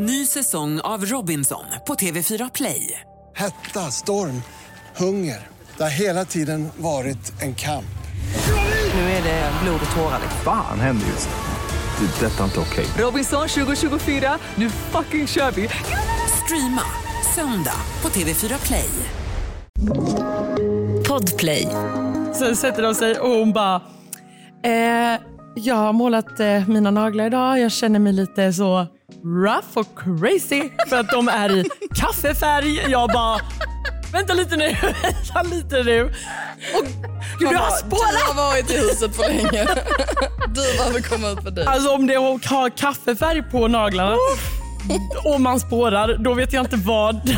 Ny säsong av Robinson på TV4 Play. Hetta, storm, hunger. Det har hela tiden varit en kamp. Nu är det blod och tårar. Fan händer just nu. Det. är Detta är inte okej. Robinson 2024, nu fucking kör vi! Streama söndag på TV4 Play. Podplay. Sen sätter de sig och hon bara... Eh, jag har målat eh, mina naglar idag. Jag känner mig lite så rough och crazy för att de är i kaffefärg. Jag bara... Vänta lite nu, vänta lite nu. Och, gud, du har Du spårat! har varit i huset för länge. Du behöver komma ut på dig. Alltså om det har kaffefärg på naglarna och man spårar, då vet jag inte vad det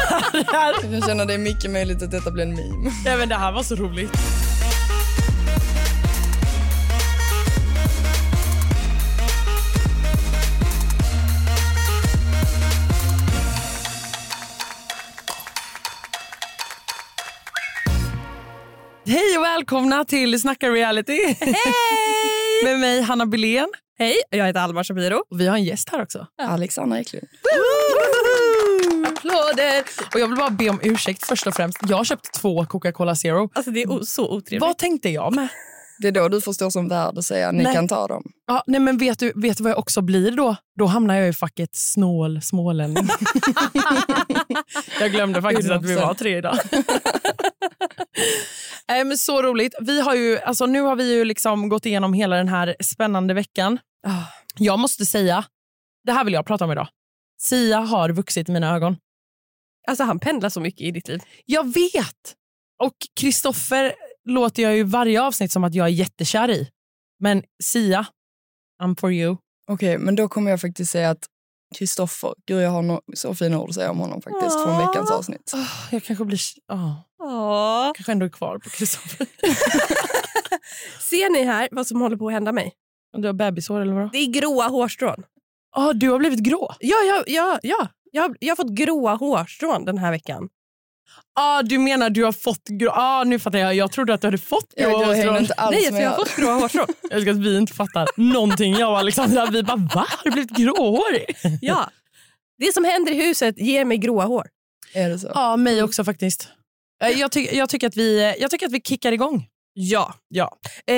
här är. Jag känner det är mycket möjligt att detta blir en meme. Nej, men det här var så roligt. Hej och välkomna till Snacka reality. Hej! Med mig Hanna Billén. Hej, jag heter Alma Shapiro. Och vi har en gäst här också. Alexandra Eklund. Applåder! Och jag vill bara be om ursäkt först och främst. Jag har köpt två Coca-Cola Zero. Alltså det är så otrevligt. Vad tänkte jag med? Det är då du får stå som värd och säga ni Nej. kan ta dem. Ja, nej men vet du, vet du vad jag också blir då? Då hamnar jag i facket snål smålänning. jag glömde faktiskt att vi var tre idag. nej, men så roligt. Vi har ju, alltså, nu har vi ju liksom gått igenom hela den här spännande veckan. Ah. Jag måste säga, det här vill jag prata om idag. Sia har vuxit i mina ögon. Alltså han pendlar så mycket i ditt liv. Jag vet! Och Kristoffer låter jag ju varje avsnitt som att jag är jättekär i. Men Sia, I'm for you. Okej, men då kommer jag faktiskt säga att Kristoffer, gud jag har no så fina ord att säga om honom faktiskt från veckans avsnitt. Oh, jag kanske blir... Oh, Åh. kanske ändå är kvar på Kristoffer. Ser ni här vad som håller på att hända mig? Du har bebishår eller vadå? Det är gråa hårstrån. Ah, du har blivit grå? Ja, ja, ja, ja. Jag, har, jag har fått gråa hårstrån den här veckan. Ah, du menar du har fått grå... Ah, nu fattar jag. Jag trodde att du hade fått grå Jag, jag hårstrån. inte alls Nej, alltså, med. jag har fått gråa hårstrån. Jag älskar att vi inte fattar någonting. Jag och Alexandra, vi bara va? Har du blivit gråhårig? Ja. Det som händer i huset ger mig gråa hår. Är det så? Ja, mig också faktiskt. Eh, Jag, ty jag, tycker att vi, jag tycker att vi kickar igång. Ja. Ja. Eh,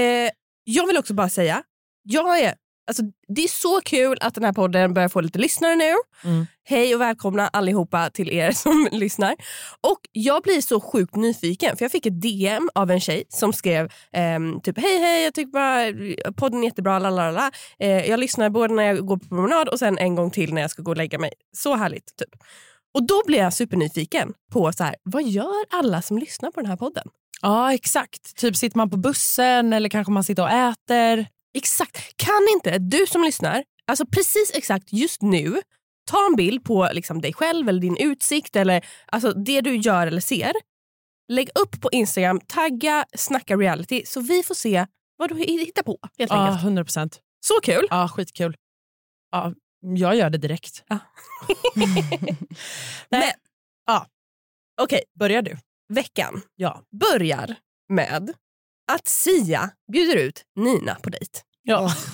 jag vill också bara säga, jag är, alltså, det är så kul att den här podden börjar få lite lyssnare nu. Mm. Hej och välkomna allihopa till er som lyssnar. Och Jag blir så sjukt nyfiken för jag fick ett DM av en tjej som skrev ehm, typ hej hej jag tycker bara podden är jättebra lalala. Eh, jag lyssnar både när jag går på promenad och sen en gång till när jag ska gå och lägga mig. Så härligt. typ. Och Då blir jag supernyfiken på så här, vad gör alla som lyssnar på den här podden. Ja, exakt. Typ sitter man på bussen eller kanske man sitter och äter. Exakt. Kan inte du som lyssnar, alltså precis exakt just nu, ta en bild på liksom dig själv eller din utsikt eller alltså det du gör eller ser. Lägg upp på Instagram, tagga Snacka reality så vi får se vad du hittar på. Helt Ja, enkelt. 100 procent. Så kul! Ja, skitkul. Ja, jag gör det direkt. Ja. Men- ja. Okej, Börjar du? veckan Ja. börjar med att Sia bjuder ut Nina på dejt. ja.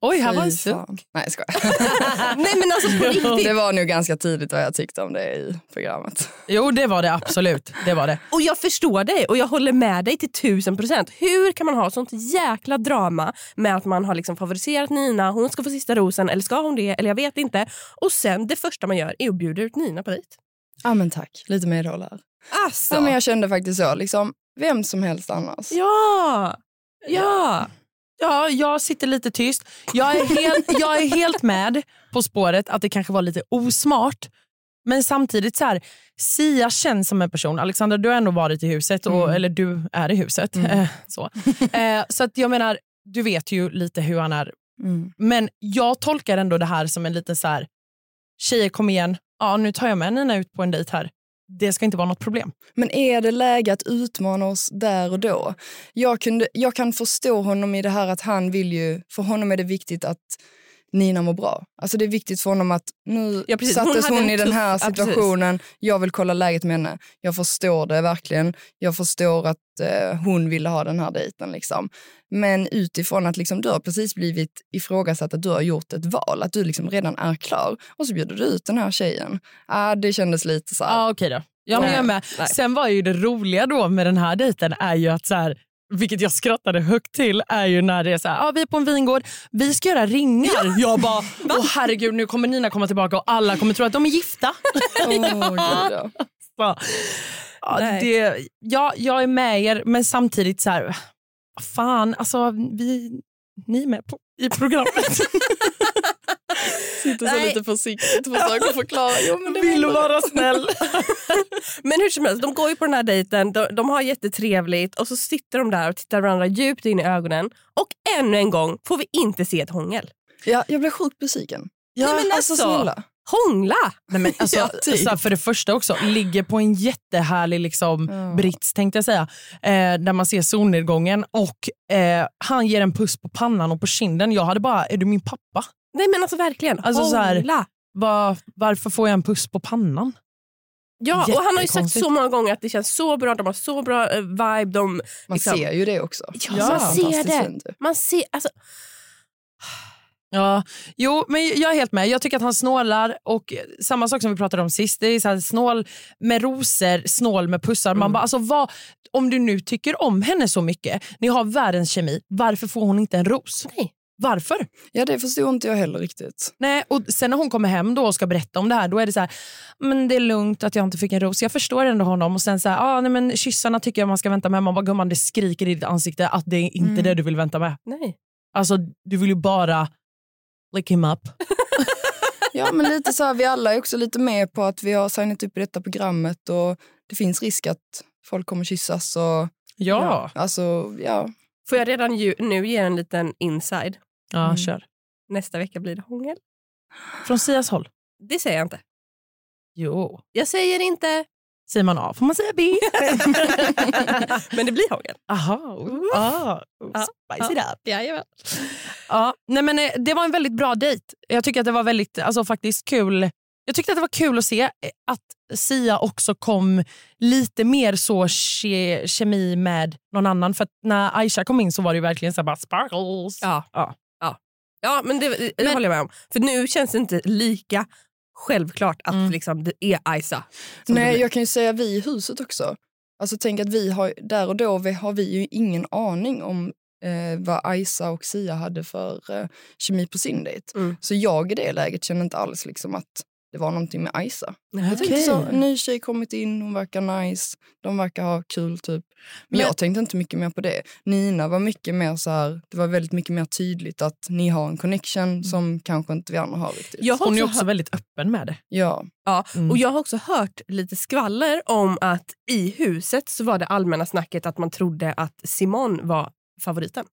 Oj, här var en suck. Nej, jag skojar. Nej men alltså på riktigt. Det var nog ganska tidigt vad jag tyckte om det i programmet. Jo, det var det absolut. Det var det. Och jag förstår dig och jag håller med dig till tusen procent. Hur kan man ha sånt jäkla drama med att man har liksom favoriserat Nina, hon ska få sista rosen eller ska hon det eller jag vet inte. Och sen det första man gör är att bjuda ut Nina på dejt. Ja men tack, lite medhåll här. Alltså. Ja, men jag kände faktiskt så, liksom, vem som helst annars. Ja! Ja! Ja, jag sitter lite tyst. Jag är, helt, jag är helt med på spåret att det kanske var lite osmart. Men samtidigt, så här, Sia känns som en person. Alexandra, du har ändå varit i huset, och, Mm. eller du är i huset. Mm. Eh, så eh, så att jag menar, du vet ju lite hur han är. Mm. Men jag tolkar ändå det här som en liten så här, tjejer kom igen, ja, nu tar jag med Nina ut på en dejt här. Det ska inte vara något problem. Men är det läge att utmana oss där och då? Jag, kunde, jag kan förstå honom i det här att han vill ju, för honom är det viktigt att Nina mår bra. Alltså det är viktigt för honom att nu Ja, precis. Hon sattes hon, en i den här ja, situationen. jag vill kolla läget med henne. Jag förstår det verkligen. Jag förstår att eh, hon ville ha den här dejten. Liksom. Men utifrån att liksom, du har precis blivit ifrågasatt att du har gjort ett val, att du liksom redan är klar och så bjuder du ut den här tjejen. Ah, det kändes lite så här. Ja, okej då. Ja, men jag med. Nej. Sen var ju det roliga då med den här dejten är ju att så här, vilket jag skrattade högt till, är ju när det är så här, ah, vi är på en vingård, vi ska göra ringar. Jag bara, åh herregud nu kommer Nina komma tillbaka och alla kommer tro att de är gifta. Gud, ja. Så, ja, det, ja, jag är med er, men samtidigt så här, fan, alltså vi, ni är med på, i programmet. Sitter så Nej. lite försiktigt och försöker förklara. Jo, men det Vill var- vara snäll. Men hur som helst, de går ju på den här dejten, de, de har jättetrevligt och så sitter de där och tittar varandra djupt in i ögonen. Och ännu en gång får vi inte se ett hångel. Ja, jag blev sjukt besviken. Ja, Nej, men Alltså alltså, snälla. Hångla! Nej, men alltså, Ja, typ. så här, för det första också, ligger på en jättehärlig liksom, Ja. brits tänkte jag säga, eh, där man ser solnedgången och eh, han ger en puss på pannan och på kinden. Jag hade bara, är du min pappa? Nej men alltså verkligen, Alltså, så här- hångla! Va, varför får jag en puss på pannan? Ja, och han har ju sagt så många gånger att det känns så bra, de har så bra eh, vibe. De, Man liksom- ser ju det också. Ja, är man ser det. Man ser, alltså, Ja, jo, men jag är helt med. Jag tycker att han snålar och samma sak som vi pratade om sist. Det är så här, snål med rosor, snål med pussar. Man bara, alltså, vad, om du nu tycker om henne så mycket, ni har världens kemi, varför får hon inte en ros? Nej. Varför? Ja, det förstod inte jag heller riktigt. Nej, och sen när hon kommer hem då och ska berätta om det här, då är det så här, men det är lugnt att jag inte fick en ros. Jag förstår ändå honom. Och sen så här, ah, nej, men kyssarna tycker jag man ska vänta med. Man bara, gumman det skriker i ditt ansikte att det är inte Mm. det du vill vänta med. nej. Alltså, du vill ju bara lick him up. Ja, men lite så här, vi alla är också lite med på att vi har signat upp i detta programmet och det finns risk att folk kommer kyssas och Ja, alltså, ja. Får jag redan ju, nu ge en liten inside? ja Mm. kör. Nästa vecka blir det hångel. Från Sias håll. Det säger jag inte. Jo. Jag säger inte, Säger man A får man säga B. men det blir hångel. Aha. Ah, Ja, spicy ja. that. Jajamän. Ja, nej men, eh, det var en väldigt bra dejt. Jag tycker att det var väldigt alltså, faktiskt kul. Jag tyckte att det var kul att se eh, att Sia också kom lite mer så ke kemi med någon annan. För när Aisha kom in så var det ju verkligen så här bara sparkles. Ja. Ja. Ja, men det, det Men- håller jag med om. För nu känns det inte lika självklart att Mm. liksom, det är det Nej, jag kan ju säga vi i huset också. Alltså tänk att vi har, där och då vi, har vi ju ingen aning om eh, vad Aisa och Sia hade för eh, kemi på sin dejt. Mm. Så jag i det läget känner inte alls liksom att det var någonting med Aisa. Jag tänkte Okej. så, en ny tjej kommit in, hon verkar nice, de verkar ha kul typ. Men, Men- jag tänkte inte mycket mer på det. Nina var mycket mer så här, det var väldigt mycket mer tydligt att ni har en connection som kanske inte vi andra har riktigt. Jag har Hon är också också väldigt öppen med det. Ja, Ja, Mm. och jag har också hört lite skvaller om att i huset så var det allmänna snacket att man trodde att Simon var favoriten.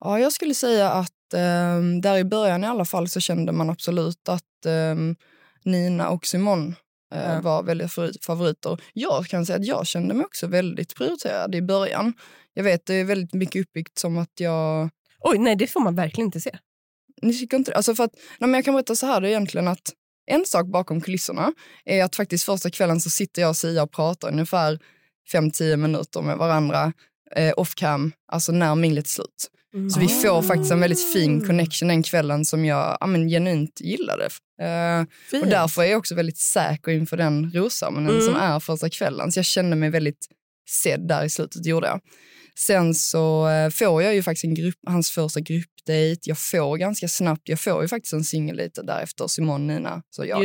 Ja, jag skulle säga att ehm, där i början i alla fall så kände man absolut att ehm, Nina och Simon Ja. var väldigt favorit- favoriter. Jag kan säga att jag kände mig också väldigt prioriterad i början. Jag vet det är väldigt mycket uppbyggt som att jag... Oj, nej det får man verkligen inte se. Ni tycker inte det? alltså för att, nej, men Jag kan berätta så här det är egentligen att en sak bakom kulisserna är att faktiskt första kvällen så sitter jag och Sia och pratar ungefär 5-10 minuter med varandra eh, off cam, alltså när minglet är slut. Så vi får faktiskt en väldigt fin connection den kvällen som jag ja, men, genuint gillade. Eh, och därför är jag också väldigt säker inför den rosceremonin Mm. som är första kvällen. Så jag kände mig väldigt sedd där i slutet, gjorde jag. Sen så eh, får jag ju faktiskt en grupp, hans första gruppdate. Jag får ganska snabbt, jag får ju faktiskt en singeldejt därefter, Simon, Nina. Så jag,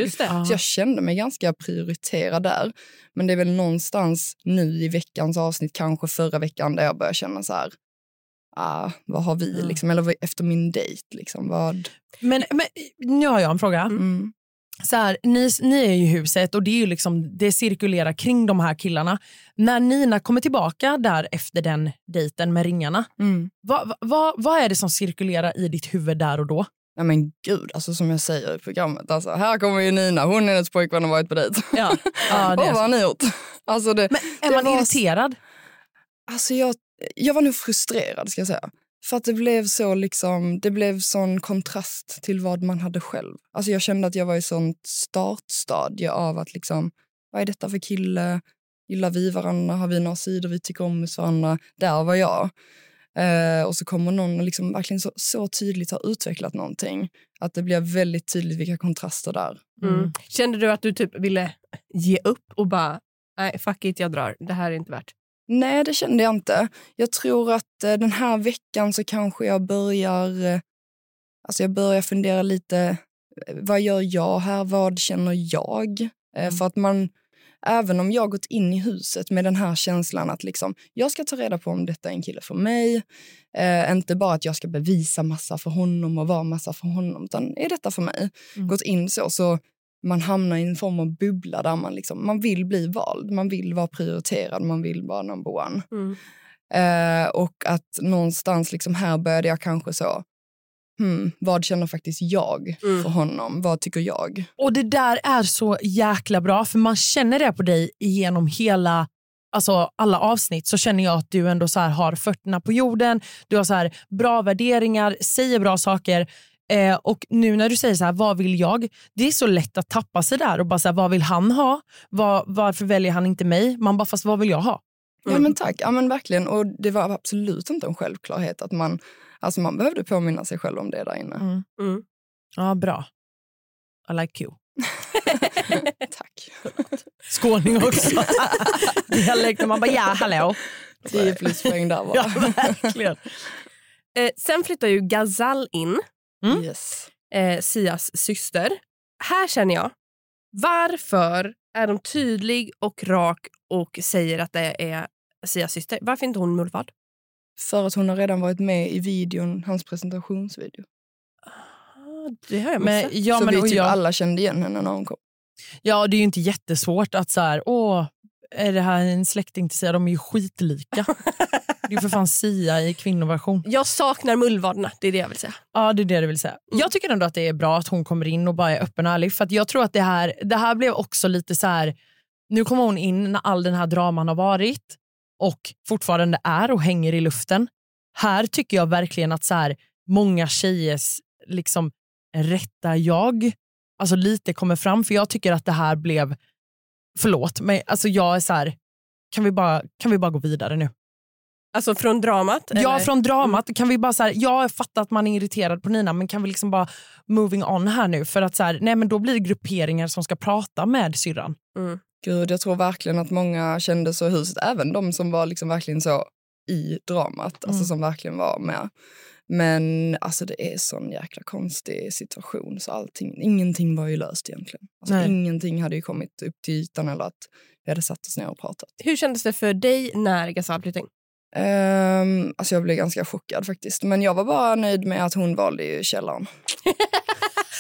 så jag kände mig ganska prioriterad där. Men det är väl någonstans nu i veckans avsnitt, kanske förra veckan, där jag börjar känna så här, ah, vad har vi, liksom, eller efter min dejt, liksom, vad... Men, men nu har jag en fråga. Mm. Så här, ni, ni är i huset och det, är ju liksom, det cirkulerar kring de här killarna. När Nina kommer tillbaka där efter den dejten med ringarna, Mm. vad, vad- vad, är det som cirkulerar i ditt huvud där och då? Nej men gud, alltså som jag säger i programmet, alltså, här kommer ju Nina, hon och hennes pojkvän har varit på dejt. Ja, ja det är vad har ni gjort? Alltså, det, Men är det man var- irriterad? alltså jag, jag var nog frustrerad ska jag säga. För att det blev så liksom, det blev sån kontrast till vad man hade själv. Alltså jag kände att jag var i sånt startstadie av att liksom, vad är detta för kille? Gillar vi varandra? Har vi några sidor vi tycker om hos varandra? Där var jag. Eh, och så kommer någon och liksom verkligen så, så tydligt har utvecklat någonting. Att det blir väldigt tydligt vilka kontraster där. Mm. Kände du att du typ ville ge upp och bara, nej fuck it, jag drar. Det här är inte värt. Nej, det kände jag inte. Jag tror att eh, den här veckan så kanske jag börjar... Eh, alltså jag börjar fundera lite, eh, vad gör jag här? Vad känner jag? Eh, För att man, även om jag gått in i huset med den här känslan att liksom, jag ska ta reda på om detta är en kille för mig. Eh, inte bara att jag ska bevisa massa för honom och vara massa för honom, utan är detta för mig? Gått in så, så man hamnar i en form av bubbla där man, liksom, man vill bli vald, man vill vara prioriterad, man vill vara number one. Eh, och att någonstans liksom här började jag kanske så, hmm, vad känner faktiskt jag för honom? Vad tycker jag? Och det där är så jäkla bra för man känner det på dig genom hela Alltså alla avsnitt så känner jag att du ändå så har fötterna på jorden, du har så bra värderingar, säger bra saker. Eh, och nu när du säger så här, vad vill jag? Det är så lätt att tappa sig där och bara så här, vad vill han ha? Var, varför väljer han inte mig? Man bara, fast vad vill jag ha? Ja men tack, ja men verkligen. Och det var absolut inte en självklarhet att man, alltså man behövde påminna sig själv om det där inne. Mm. Ja, bra. I like you. Tack. Skåning också. Dialekten, man bara ja, hallå. 10 pluspoäng där bara. Ja, verkligen. Eh, sen flyttar ju Gazal in, Mm. Yes. eh, Sias syster. Här känner jag, varför är de tydlig och rak och säger att det är Sias syster? Varför inte hon Mullvad? För att hon har redan varit med i videon, hans presentationsvideo. Det har jag Men, missat. ja, så men, vi typ jag, alla kände igen henne när hon kom. ja, det är ju inte jättesvårt att så här, åh, är det här en släkting till Sia? De är ju skitlika. det är för fan Sia i kvinnoversion. Jag saknar mullvaderna, det är det jag vill säga. Ja, det är det du vill säga. Jag tycker ändå att det är bra att hon kommer in och bara är öppen och ärlig. För jag tror att det här, det här blev också lite så här... Nu kommer hon in när all den här draman har varit och fortfarande är och hänger i luften. Här tycker jag verkligen att så här, många tjejers liksom, rätta jag alltså lite kommer fram. För jag tycker att det här blev... Förlåt, men alltså jag är så här... Kan vi, bara, kan vi bara gå vidare nu? Alltså från dramat? Ja, eller? från dramat. Kan vi bara så här, jag fattar att man är irriterad på Nina, men kan vi liksom bara moving on här nu? För att så här, nej, men då blir det grupperingar som ska prata med syrran. Gud, jag tror verkligen att många kände så i huset, även de som var liksom verkligen så i dramat, alltså som verkligen var med. Men alltså det är sån jäkla konstig situation så allting, ingenting var ju löst egentligen. Alltså, Nej. ingenting hade ju kommit upp till ytan eller att vi hade satt oss ner och pratat. Hur kändes det för dig när Gazal flyttade in? Um, alltså jag blev ganska chockad faktiskt. Men jag var bara nöjd med att hon valde ju källaren.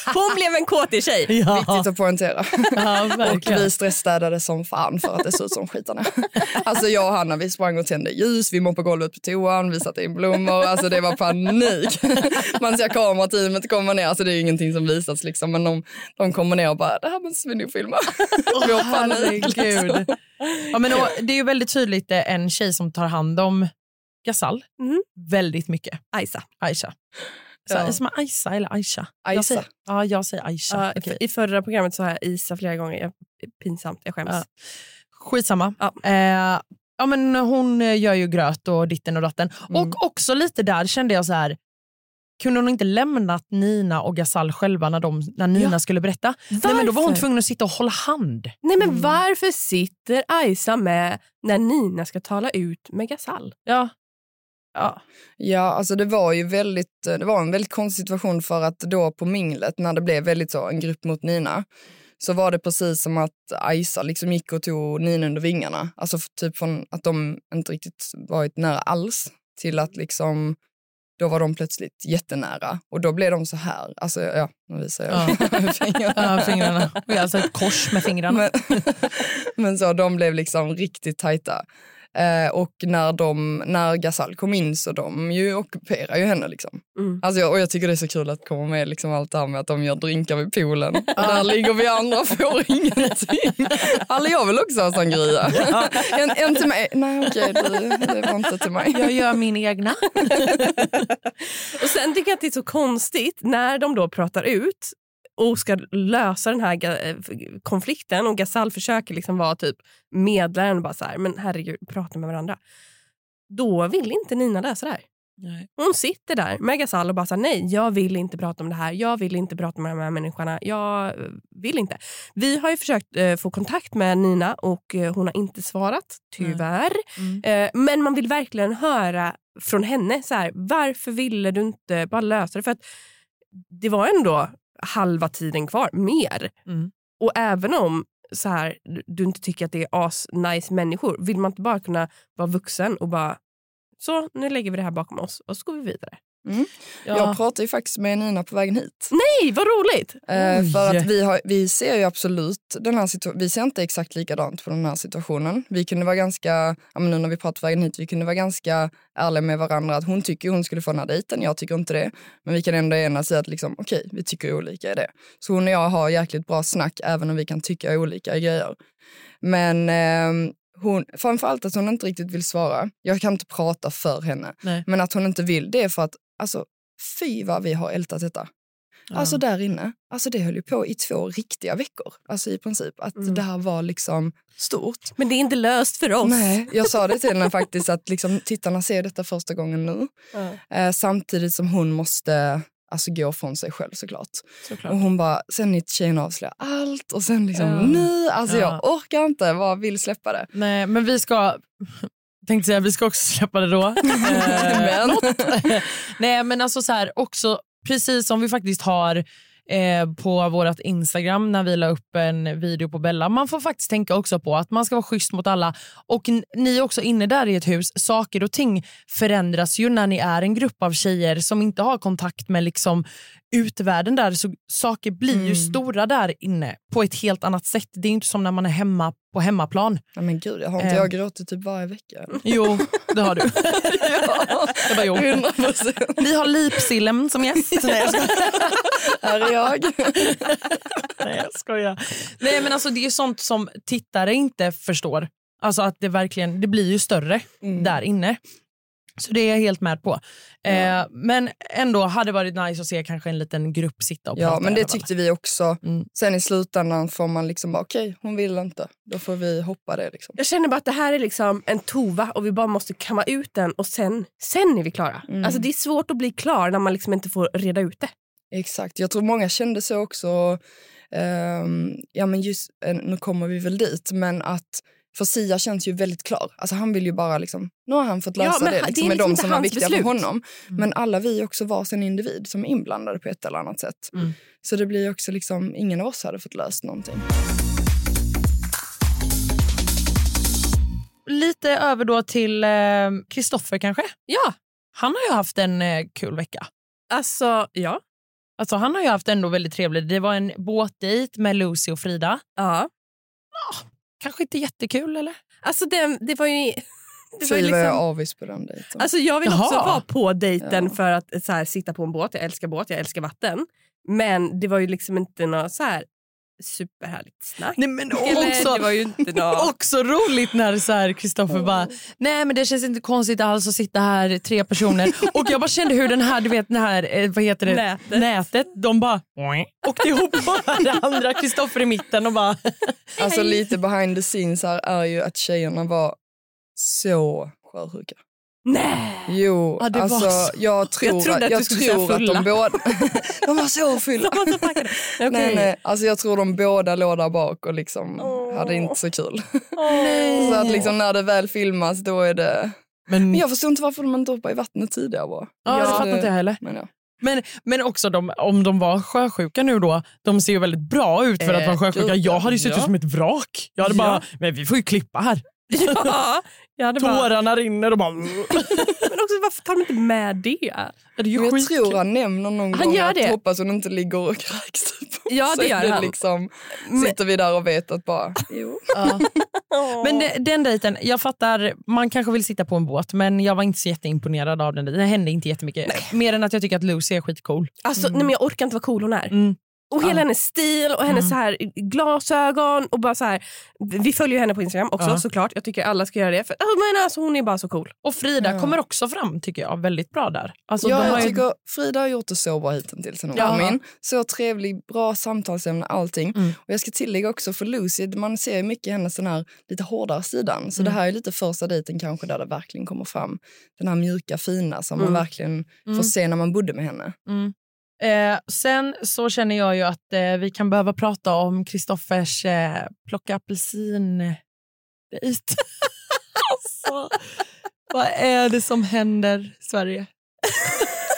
Hon blev en kåtig tjej. Viktigt att poängtera. Ja, Och vi stressstädade som fan för att det såg ut som skitarna. Alltså jag och Hanna vi sprang och tände ljus, vi moppade golvet på toan, vi satte in blommor. Alltså det var panik. Man ser kamerateamet komma ner, alltså det är ju ingenting som visas liksom. Men de, de kommer ner och bara, det här måste vi nog filma. vi har panik. Liksom. Herregud. Ja, men, och, det är ju väldigt tydligt är en tjej som tar hand om Gasal Mhm. väldigt mycket. Aisa. Aisha. Så, Ja. Som Aisha eller Aisha? Aisha. Jag säger, ja, jag säger Aisha. Ja, Okej. I förra programmet sa jag Isa flera gånger. Jag, pinsamt, jag skäms. Ja. Skitsamma. Ja. Eh, ja, men hon eh, gör ju gröt och ditten och datten. Mm. Och också lite där kände jag så här, kunde hon inte lämnat Nina och Gasal själva när, de, när Nina Ja. skulle berätta? Nej, men då var hon Varför? tvungen att sitta och hålla hand. Nej men varför sitter Aisa med när Nina ska tala ut med Gazal? Ja. Ja. Ja, alltså det var ju väldigt, det var en väldigt konstig situation för att då på minglet när det blev väldigt så en grupp mot Nina så var det precis som att Aisa liksom gick och tog Nina under vingarna. Alltså typ från att de inte riktigt varit nära alls till att liksom då var de plötsligt jättenära och då blev de så här. Alltså ja, nu visar jag fingrarna. Ja, fingrarna. Och jag alltså ett kors med fingrarna. Men, men så de blev liksom riktigt tajta. Eh, och när, de, när Gasal kom in så de ju ockuperar ju henne. Liksom. Mm. Alltså, jag, och jag tycker det är så kul att komma med liksom allt det här med att de gör drinkar vid poolen. Och där ligger vi andra och får ingenting. Alla jag vill också ha sangria. En, en till mig. Nej okej, det, det var inte till mig. Jag gör min egna. Och sen tycker jag att det är så konstigt när de då pratar ut och ska lösa den här eh, konflikten och Gasal försöker liksom vara typ medlaren och bara så här, men herregud, prata med varandra. Då vill inte Nina lösa det här. Nej. Hon sitter där med Gasal och bara så här, nej, jag vill inte prata om det här. Jag vill inte prata med de här människorna. Jag eh, vill inte. Vi har ju försökt eh, få kontakt med Nina och eh, hon har inte svarat, tyvärr. Mm. Eh, men man vill verkligen höra från henne. Så här, varför ville du inte bara lösa det? För att det var ändå halva tiden kvar, mer. Mm. Och även om så här, du- inte tycker att det är as nice människor, vill man inte bara kunna vara vuxen och bara så nu lägger vi det här bakom oss och så går vi vidare. Ja. Jag pratade ju faktiskt med Nina på vägen hit. Nej, vad roligt! Eh, för att vi, har, vi ser ju absolut den här situa- vi ser inte exakt likadant på den här situationen. Vi kunde vara ganska, ja, men nu när vi pratar på vägen hit, vi kunde vara ganska ärliga med varandra att hon tycker hon skulle få den här dejten, jag tycker inte det. Men vi kan ändå enas i att liksom, okej, vi tycker olika i det. Så hon och jag har jäkligt bra snack även om vi kan tycka olika i grejer. Men ehm, hon, framförallt att hon inte riktigt vill svara. Jag kan inte prata för henne. Nej. Men att hon inte vill det är för att, alltså fy vad vi har ältat detta. Alltså där inne, alltså det höll ju på i två riktiga veckor. Alltså i princip. Att Mm. det här var liksom stort. Men det är inte löst för oss. Nej, jag sa det till henne faktiskt att liksom, tittarna ser detta första gången nu. Ja, Eh, samtidigt som hon måste alltså, gå från sig själv såklart. såklart. Och hon bara, sen är tjejerna avslöjar allt och sen liksom Ja. nu, alltså Ja. jag orkar inte, bara vill släppa det. Nej, men vi ska... Tänkte säga, vi ska också släppa det då. Eh, Men. Nej, men alltså så här, också precis som vi faktiskt har eh, på vårt Instagram när vi la upp en video på Bella. Man får faktiskt tänka också på att man ska vara schysst mot alla. Och ni är också inne där i ett hus. Saker och ting förändras ju när ni är en grupp av tjejer som inte har kontakt med liksom utvärlden där. Så saker blir ju Mm. stora där inne på ett helt annat sätt. Det är inte som när man är hemma på hemmaplan. Nej, men gud, jag har inte Eh. jag gråtit typ varje vecka? Jo, det har du. Jag bara, jo. 100 procent. Vi har Lipsilem som gäst. Nej, jag. Här är jag. Nej, jag skojar. Nej, men alltså, det är sånt som tittare inte förstår. Alltså att det verkligen, det blir ju större Mm. där inne. Så det är jag helt med på. Eh, men ändå hade det varit nice att se kanske en liten grupp sitta och Ja, prata. men i det tyckte vi också. Mm. Sen i slutändan får man liksom bara, okej, hon vill inte. Då får vi hoppa det liksom. Jag känner bara att det här är liksom en tova och vi bara måste kamma ut den och sen, sen är vi klara. Mm. Alltså det är svårt att bli klar när man liksom inte får reda ut det. Exakt, jag tror många kände så också. Ehm, ja men just, eh, nu kommer vi väl dit, men att för Sia känns ju väldigt klar. Alltså han vill ju bara liksom, nu har han fått Ja, lösa men det, liksom, det är med liksom de inte som var hans viktiga beslut. för honom. Men alla vi är också varsin individ som är inblandade på ett eller annat sätt. Mm. Så det blir också liksom, ingen av oss hade fått löst någonting. Lite över då till Kristoffer kanske. Ja, Han har ju haft en eh, kul vecka. alltså ja. Alltså, han har ju haft ändå väldigt trevligt. Det var en båtdejt med Lucy och Frida. ja. Kanske inte jättekul eller? Alltså det, det var ju... Det var vad jag liksom, avis på den dejten. alltså jag vill också Jaha. vara på dejten Ja. för att så här, sitta på en båt. Jag älskar båt, jag älskar vatten. Men det var ju liksom inte något så här superhärligt snack. Nej, men också, det var ju inte något... också roligt när så här Kristoffer bara, nej men det känns inte konstigt alls att sitta här tre personer. och jag bara kände hur den här, du vet den här, eh, vad heter det? Nätet. Nätet de bara åkte ihop bara det andra Kristoffer i mitten och bara, Alltså lite behind the scenes här är ju att tjejerna var så sjösjuka. Nej! Jo, Ja, det var alltså så. jag tror, Jag trodde att jag du skulle säga tror att de båda... de var så fulla. De var så packade. Okej. Nej, nej, alltså jag tror de båda låg där bak och liksom Åh. hade inte så kul. Åh. Så att liksom när det väl filmas då är det... men, Men jag förstår inte varför de inte hoppade i vattnet tidigare bara. ja, det Ja, fattar inte jag heller. Men ja. Men, men också de, om de var sjösjuka nu då, de ser ju väldigt bra ut för att Eh, vara sjösjuka. gud, Jag hade ju suttit ja. som ett vrak. Jag hade Ja. bara, men vi får ju klippa här. Ja, jag bara, Tårarna rinner och bara... men också varför tar de inte med det? Det är ju jag tror han nämner någon Han gång gör att det. hoppas hon inte ligger och kräks. Ja, det Så gör han. Liksom, sitter vi där och vet att bara, jo. Ja. Men de, den dejten, jag fattar, man kanske vill sitta på en båt men jag var inte så jätteimponerad av den. Det hände inte jättemycket. Mer än att jag tycker att Lucy är skitcool. Alltså, nej, men jag orkar inte vad cool hon är. Mm. Och hela Ja. hennes stil och hennes Mm. så här glasögon. och bara så här, Vi följer ju henne på Instagram också Ja. såklart. Jag tycker alla ska göra det. För, alltså, men alltså, hon är bara så cool. Och Frida Ja. kommer också fram tycker jag väldigt bra där. Alltså, ja, jag ju- tycker Frida har gjort det så bra hittills sen hon Ja. kom in. Så trevlig, bra samtalsämne, allting. Mm. Och jag ska tillägga också för Lucy, man ser ju mycket hennes den här lite hårdare sidan. Så Mm. det här är lite första dejten kanske där det verkligen kommer fram den här mjuka fina som Mm. man verkligen Mm. får se när man bodde med henne. Eh, sen så känner jag ju att eh, vi kan behöva prata om Kristoffers eh, plocka apelsin dejt. alltså, vad är det som händer i Sverige?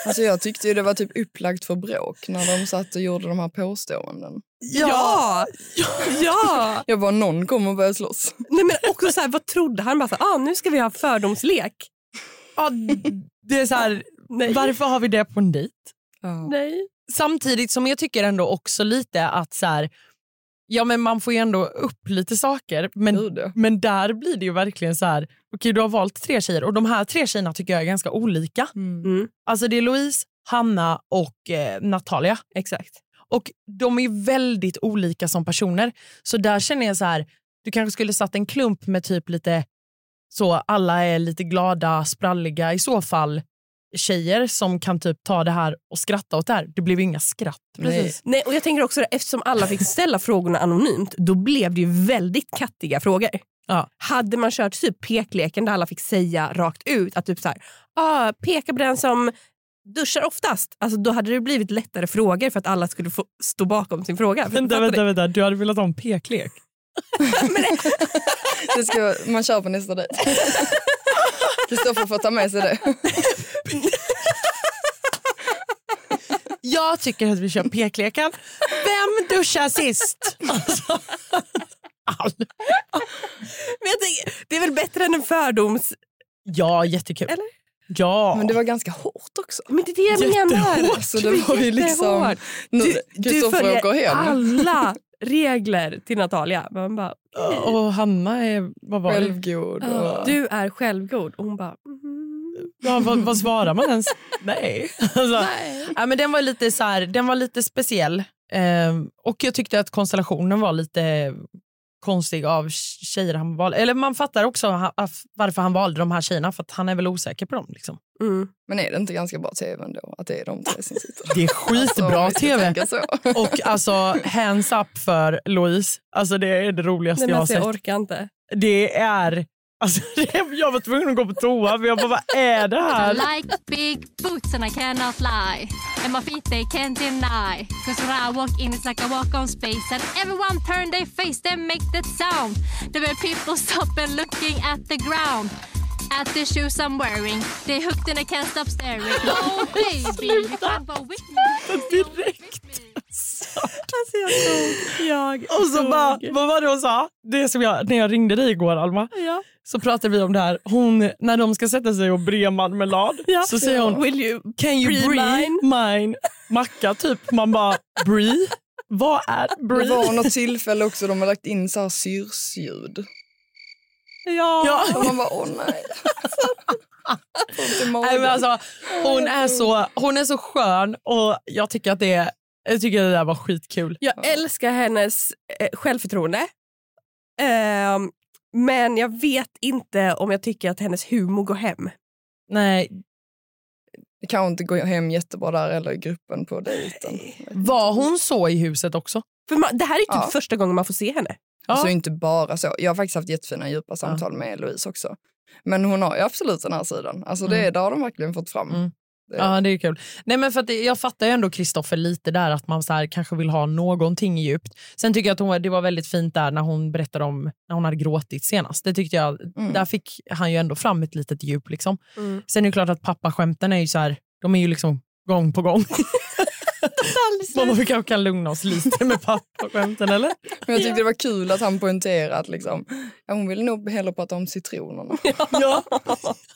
Alltså jag tyckte ju det var typ upplagt för bråk när de satt och gjorde de här påståenden. Ja! ja. Jag bara, någon kommer och börjar slåss. Nej, men också så här, vad trodde han? Bara så här, ah, nu ska vi ha fördomslek. Ja, det är så här, varför har vi det på en dejt? Ja. Nej. Samtidigt som jag tycker ändå också lite att så här, ja men man får ju ändå upp lite saker. Men, Gud, men där blir det ju verkligen så här, okej du har valt tre tjejer och de här tre tjejerna tycker jag är ganska olika. Mm, Alltså det är Louise, Hanna och eh, Natalia. exakt. Och de är ju väldigt olika som personer. Så där känner jag så här, du kanske skulle satt en klump med typ lite så alla är lite glada, spralliga i så fall tjejer som kan typ ta det här och skratta åt det här. Det blev ju inga skratt. Nej. Precis. Nej, och jag tänker också det, eftersom alla fick ställa frågorna anonymt, då blev det ju väldigt kattiga frågor. Ja. Hade man kört typ pekleken där alla fick säga rakt ut att typ så här, ah, peka på den som duschar oftast, alltså, då hade det blivit lättare frågor för att alla skulle få stå bakom sin fråga. Vänta, vänta, vänta. Du hade velat ha en peklek? Det ska man kör på nästa dejt. Kristoffer får ta med sig det. Jag tycker att vi kör pekleken. Vem duschar sist? Alltså, all. Men jag tänker, det är väl bättre än en fördoms... Ja, jättekul. Eller? Ja. Men det var ganska hårt också. Men det är det jag menar. Så det var ju liksom... Du, du följer hem. alla regler till Natalia. Man bara, Och Hanna är... Vad var? Självgod. Och... du är självgod. Och hon bara... Mm. Ja, vad, vad svarar man ens? Nej. Alltså, Ja, men den, var lite så här, den var lite speciell. Ehm, och jag tyckte att konstellationen var lite konstig av tjejer han valde. Eller man fattar också varför han valde de här tjejerna för att han är väl osäker på dem. Liksom. Mm. Men är det inte ganska bra tv ändå? Att det är de tre som sitter Det är skitbra Alltså, tv. Och alltså hands up för Louise. Alltså det är det roligaste Nej, men jag har alltså, jag sett. orkar inte. Det är... Alltså, jag var tvungen att gå på toa för jag bara, vad är det I här? like big boots and I cannot lie. And my feet they can't deny. Cause when I walk in it's like I walk on space. And everyone turn their face and make that sound. The way people stop and looking at the ground. At the shoes I'm wearing. They hooked and I can't stop staring. Oh baby, you can't go with me. Direkt. Alltså jag dog. Jag Och så dog. bara, vad var det hon sa? Det som jag, när jag ringde dig igår Alma. Ja. Så pratade vi om det här. Hon, när de ska sätta sig och bre marmelad Ja. så säger hon Will you Can you brie mine?" mine? macka? Typ. Man bara brie? Vad är Det brie? var något tillfälle också de har lagt in så här syrsljud. Ja. Ja. Och man bara, åh nej. Nej, men alltså, hon, är så, hon är så skön och jag tycker att det, jag tycker att det där var skitkul. Jag älskar hennes eh, självförtroende. Ehm, men jag vet inte om jag tycker att hennes humor går hem. Nej, Det kan inte gå hem jättebra där eller i gruppen på dejten. var hon så i huset också? För man, det här är typ Ja. första gången man får se henne. Alltså inte bara så. Jag har faktiskt haft jättefina djupa samtal med Louise också. Men hon har ju absolut den här sidan. Alltså det, Mm. det har de verkligen fått fram. Mm. Ja, det är kul. Nej, men för att jag fattar ju ändå Kristoffer lite där att man så här, kanske vill ha någonting djupt. Sen tycker jag att hon, det var väldigt fint där när hon berättade om när hon hade gråtit senast. Det tyckte jag, Mm. Där fick han ju ändå fram ett litet djup. Liksom. Mm. Sen är det klart att pappaskämten är ju så här, de är ju liksom gång på gång. Mamma, vi kanske kan lugna oss lite med pappaskämten eller? Men jag tyckte det var kul att han poängterade att liksom, ja, hon ville nog hellre prata om citronerna. Ja.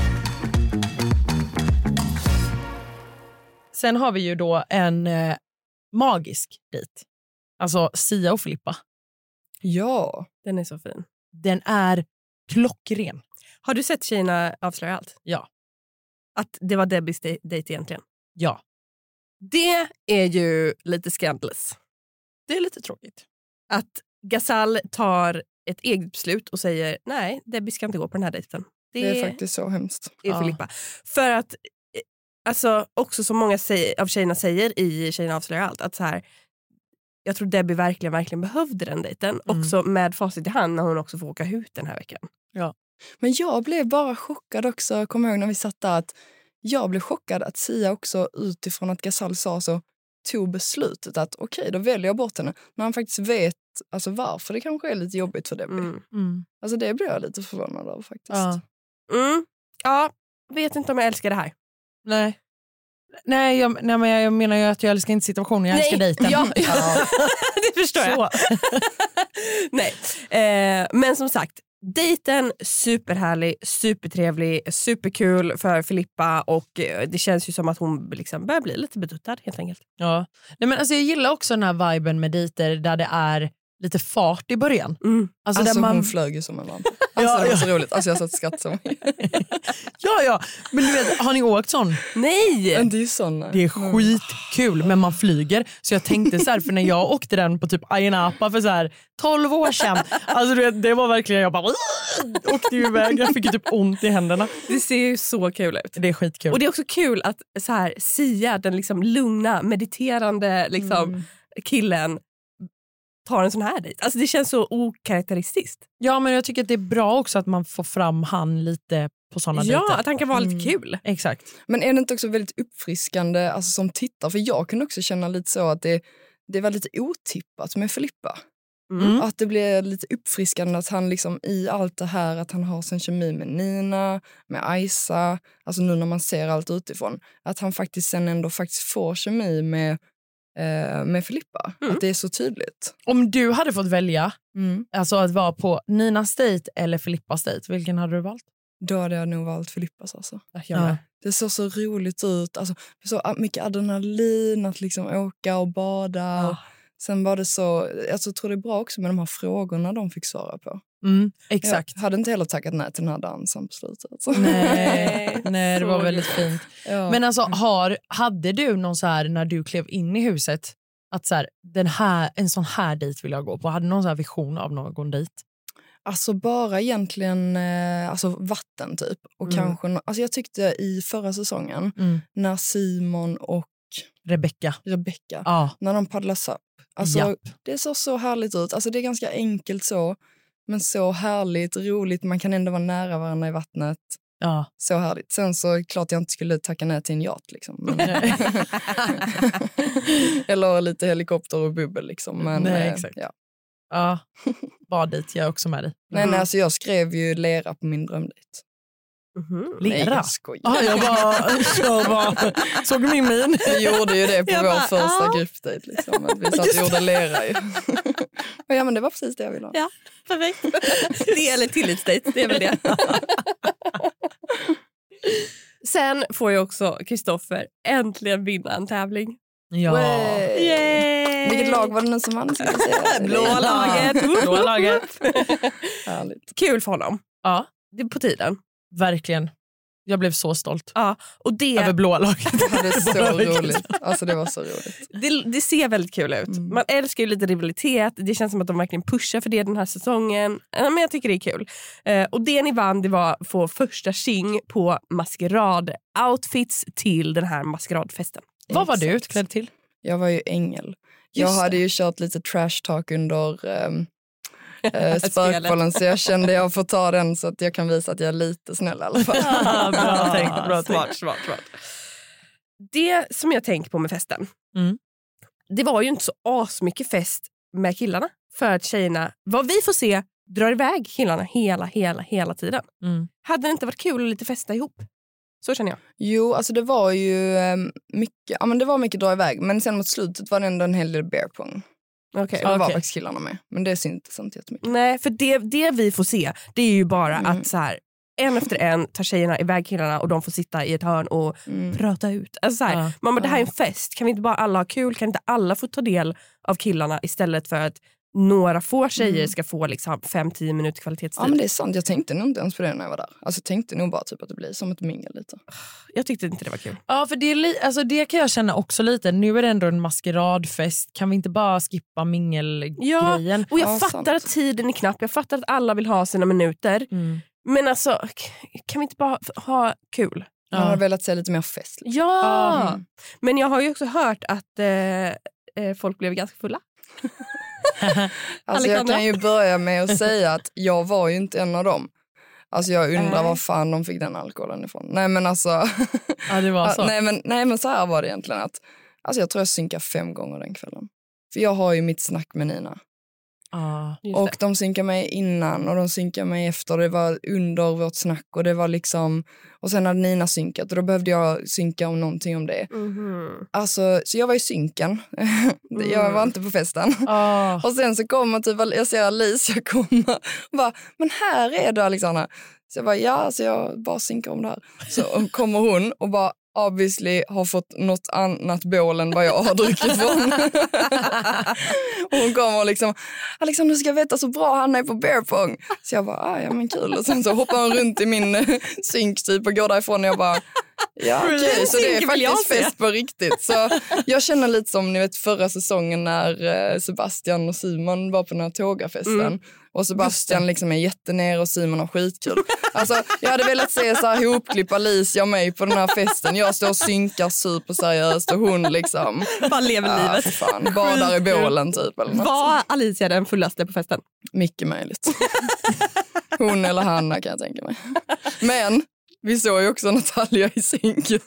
Sen har vi ju då en eh, magisk dejt. Alltså Sia och Filippa. Ja, Den är så fin. Den är klockren. Har du sett Tjejerna avslöjar allt? Ja. Att det var Debbies de- dejt egentligen? Ja, Det är ju lite scandalous. det är lite tråkigt. Att Gasal tar ett eget beslut och säger nej, Debbie ska inte gå på den här dejten. det är faktiskt så hemskt. är Ja. Filippa. För att, alltså, också som många säger, av tjejerna säger i Tjejerna avslöjar allt, att så här, jag tror Debbie verkligen, verkligen behövde den dejten. Mm. Också med facit i hand när hon också får åka ut den här veckan. Men jag blev bara chockad också, kommer ihåg när vi satt där, att jag blev chockad att Sia också utifrån att Gasal sa så tog beslutet att okej, då väljer jag bort henne. När han faktiskt vet alltså, varför det kanske är lite jobbigt för Debbie. Mm. Mm. Alltså det blev jag lite förvånad över faktiskt. Ja. Mm. Ja, vet inte om jag älskar det här. Nej. Nej, jag, nej, men jag menar ju att jag älskar inte situationen, jag älskar dejten. Ja, det förstår jag. Nej. Eh, men som sagt, dejten superhärlig, supertrevlig, superkul för Filippa och eh, det känns ju som att hon liksom börjar bli lite beduttad helt enkelt. Ja. Nej, men alltså, jag gillar också den här viben med dejter där det är lite fart i början. Mm. Alltså, Alltså man... hon flög ju som en lampa. Alltså, Ja, det var ja. så roligt. Alltså, jag satt så mycket. Ja, ja. Men du vet, har ni åkt sån? Nej! Men det är ju såna. Det är skitkul, men man flyger. Så jag tänkte så här, för när jag åkte den på typ Ayia Napa för så här 12 år sedan, alltså du vet, det var verkligen, jag bara åkte iväg. Jag fick typ ont i händerna. Det ser ju så kul ut. Det är skitkul. Och det är också kul att så här, Sia, den liksom lugna, mediterande liksom, Mm. killen tar en sån här dejt. Alltså det känns så okaraktäristiskt. Ja, men jag tycker att det är bra också att man får fram han lite på såna Ja, dejter. att han kan vara lite kul. Exakt. Men är det inte också väldigt uppfriskande alltså, som tittare? För jag kunde också känna lite så att det, det var lite otippat med Filippa. Mm. Att det blev lite uppfriskande att han liksom i allt det här att han har sin kemi med Nina, med Aisa, alltså nu när man ser allt utifrån, att han faktiskt sen ändå faktiskt får kemi med, eh, med Filippa. Mm. Att det är så tydligt. Om du hade fått välja Mm. alltså att vara på Ninas dejt eller Filippas dejt, vilken hade du valt? Då hade jag nog valt Filippas alltså. Ja. Det såg så roligt ut. Alltså, så mycket adrenalin att liksom åka och bada. Och sen var det så, alltså, jag tror det är bra också med de här frågorna de fick svara på. Mm, exakt. Jag hade inte heller tackat nej till den här dansen på slutet. Nej, nej, det var väldigt fint. Ja. Men alltså, har, hade du någon så här när du klev in i huset att så här, den här, en sån här dejt vill jag gå på? Hade du någon så här vision av någon dejt? Alltså bara egentligen eh, alltså vatten typ. Och Mm. kanske, alltså jag tyckte i förra säsongen Mm. när Simon och Rebecca. Rebecca, Ja. när de paddlar SUP. Alltså, Japp. Det såg så härligt ut. Alltså, det är ganska enkelt så, men så härligt, roligt. Man kan ändå vara nära varandra i vattnet. Ja. Så härligt. Sen så klart jag inte skulle tacka nej till en yacht. Liksom. Men, Eller lite helikopter och bubbel. Liksom. Men, Nej, eh, exakt. Ja. ja. Baddejt, jag är också med dig. Nej, nej, alltså jag skrev ju lera på min drömdejt. Nej, Lera? jag skojar. Ah, jag bara, jag bara, såg min min? Vi gjorde ju det på Jag vår bara, första ja. gruppdejt. Liksom, att vi satt och gjorde lera ju. Och ja, men det var precis det jag ville ha. Ja, perfekt. det eller tillitsdejt, det är väl det. Sen får ju också Kristoffer äntligen vinna en tävling. Ja. Yay! Yay! Vilket lag var det nu som vann? Blåa laget. Blåa laget. Härligt. Kul för honom. Ja, Det är på tiden. Verkligen. Jag blev så stolt Ja, och det, över blåa laget. Det var så roligt. Alltså det var så roligt. det, det ser väldigt kul ut. Mm. Man älskar ju lite rivalitet. Det känns som att de verkligen pushar för det den här säsongen. Ja, men jag tycker det är kul. Eh, och det ni vann det var att få första tjing på maskerad-outfits till den här maskeradfesten. Vad var du Exakt. utklädd till? Jag var ju ängel. Jag Just hade ju kört lite trash talk under um, Spelet. spökbollen så jag kände jag får ta den så att jag kan visa att jag är lite snäll i alla fall. Ah, bra tänkt, bra smart, tänkt. smart, smart. Det som jag tänker på med festen. Mm. Det var ju inte så asmycket fest med killarna. För att tjejerna, vad vi får se, drar iväg killarna hela, hela, hela tiden. Mm. Hade det inte varit kul att lite festa ihop? Så känner jag. Jo, alltså det var ju um, mycket, ja men det var mycket dra iväg men sen mot slutet var det ändå en hel del bear pong. Okay. Så det var Okej. faktiskt killarna med. Men det syntes inte jättemycket. Nej, för det, det vi får se det är ju bara Mm. att så här, en efter en tar tjejerna iväg killarna och de får sitta i ett hörn och Mm. prata ut. Alltså så här, Ja. man bara, det här är en fest, kan vi inte bara alla ha kul? Kan inte alla få ta del av killarna istället för att några få tjejer Mm. ska få liksom 5-10 minuter kvalitetstid? Ja men det är sant, jag tänkte nog inte ens på det när jag var där. Alltså jag tänkte nog bara typ att det blir som ett mingel lite. Jag tyckte inte det var kul. Ja, för det, är li- alltså det kan jag känna också lite. Nu är det ändå en maskeradfest. Kan vi inte bara skippa mingelgrejen? Och jag Ja, fattar sant. att tiden är knapp, jag fattar att alla vill ha sina minuter. Mm. Men alltså, k- kan vi inte bara ha kul? Man Ja. hade velat se lite mer fest. Liksom. Ja! Mm. Men jag har ju också hört att eh, eh, folk blev ganska fulla. Alltså jag kan ju börja med att säga att jag var ju inte en av dem. Alltså jag undrar Nej. var fan de fick den alkoholen ifrån. Nej men alltså, Ja, det var så. nej, men, nej men så här var det egentligen. att Alltså jag tror jag synkade fem gånger den kvällen. För jag har ju mitt snack med Nina. Just Och det. de synkade mig innan och de synkade mig efter. Det var under vårt snack och det var liksom... Och sen hade Nina synkat och då behövde jag synka om någonting om det. Mhm. Alltså, så jag var i synken. jag var inte på festen. Ah. Och sen så kommer typ, jag ser Alicia komma och bara, men här är du Alexandra. Så jag bara, ja, så jag bara synkar om det här. Så kommer hon och bara obviously har fått något annat bål än vad jag har druckit från. hon kommer och liksom, Alexander du ska veta så bra han är på beerpong. Så jag bara, ah, ja men kul. Och sen så hoppar hon runt i min eh, synk typ och går därifrån och jag bara, ja så det är faktiskt fest på riktigt. Så jag känner lite som ni vet förra säsongen när eh, Sebastian och Simon var på den här tågafesten. Mm. Och Sebastian liksom är jättener och Simon har skitkul. Alltså, jag hade velat se så här ihopklipp Alicia och mig på den här festen. Jag står och synkar superseriöst och hon liksom Bara lever ja, livet. fan, badar i bålen typ. Eller något. Var Alicia den fullaste på festen? Mycket möjligt. Hon eller Hanna kan jag tänka mig. Men vi såg ju också Natalia i synken.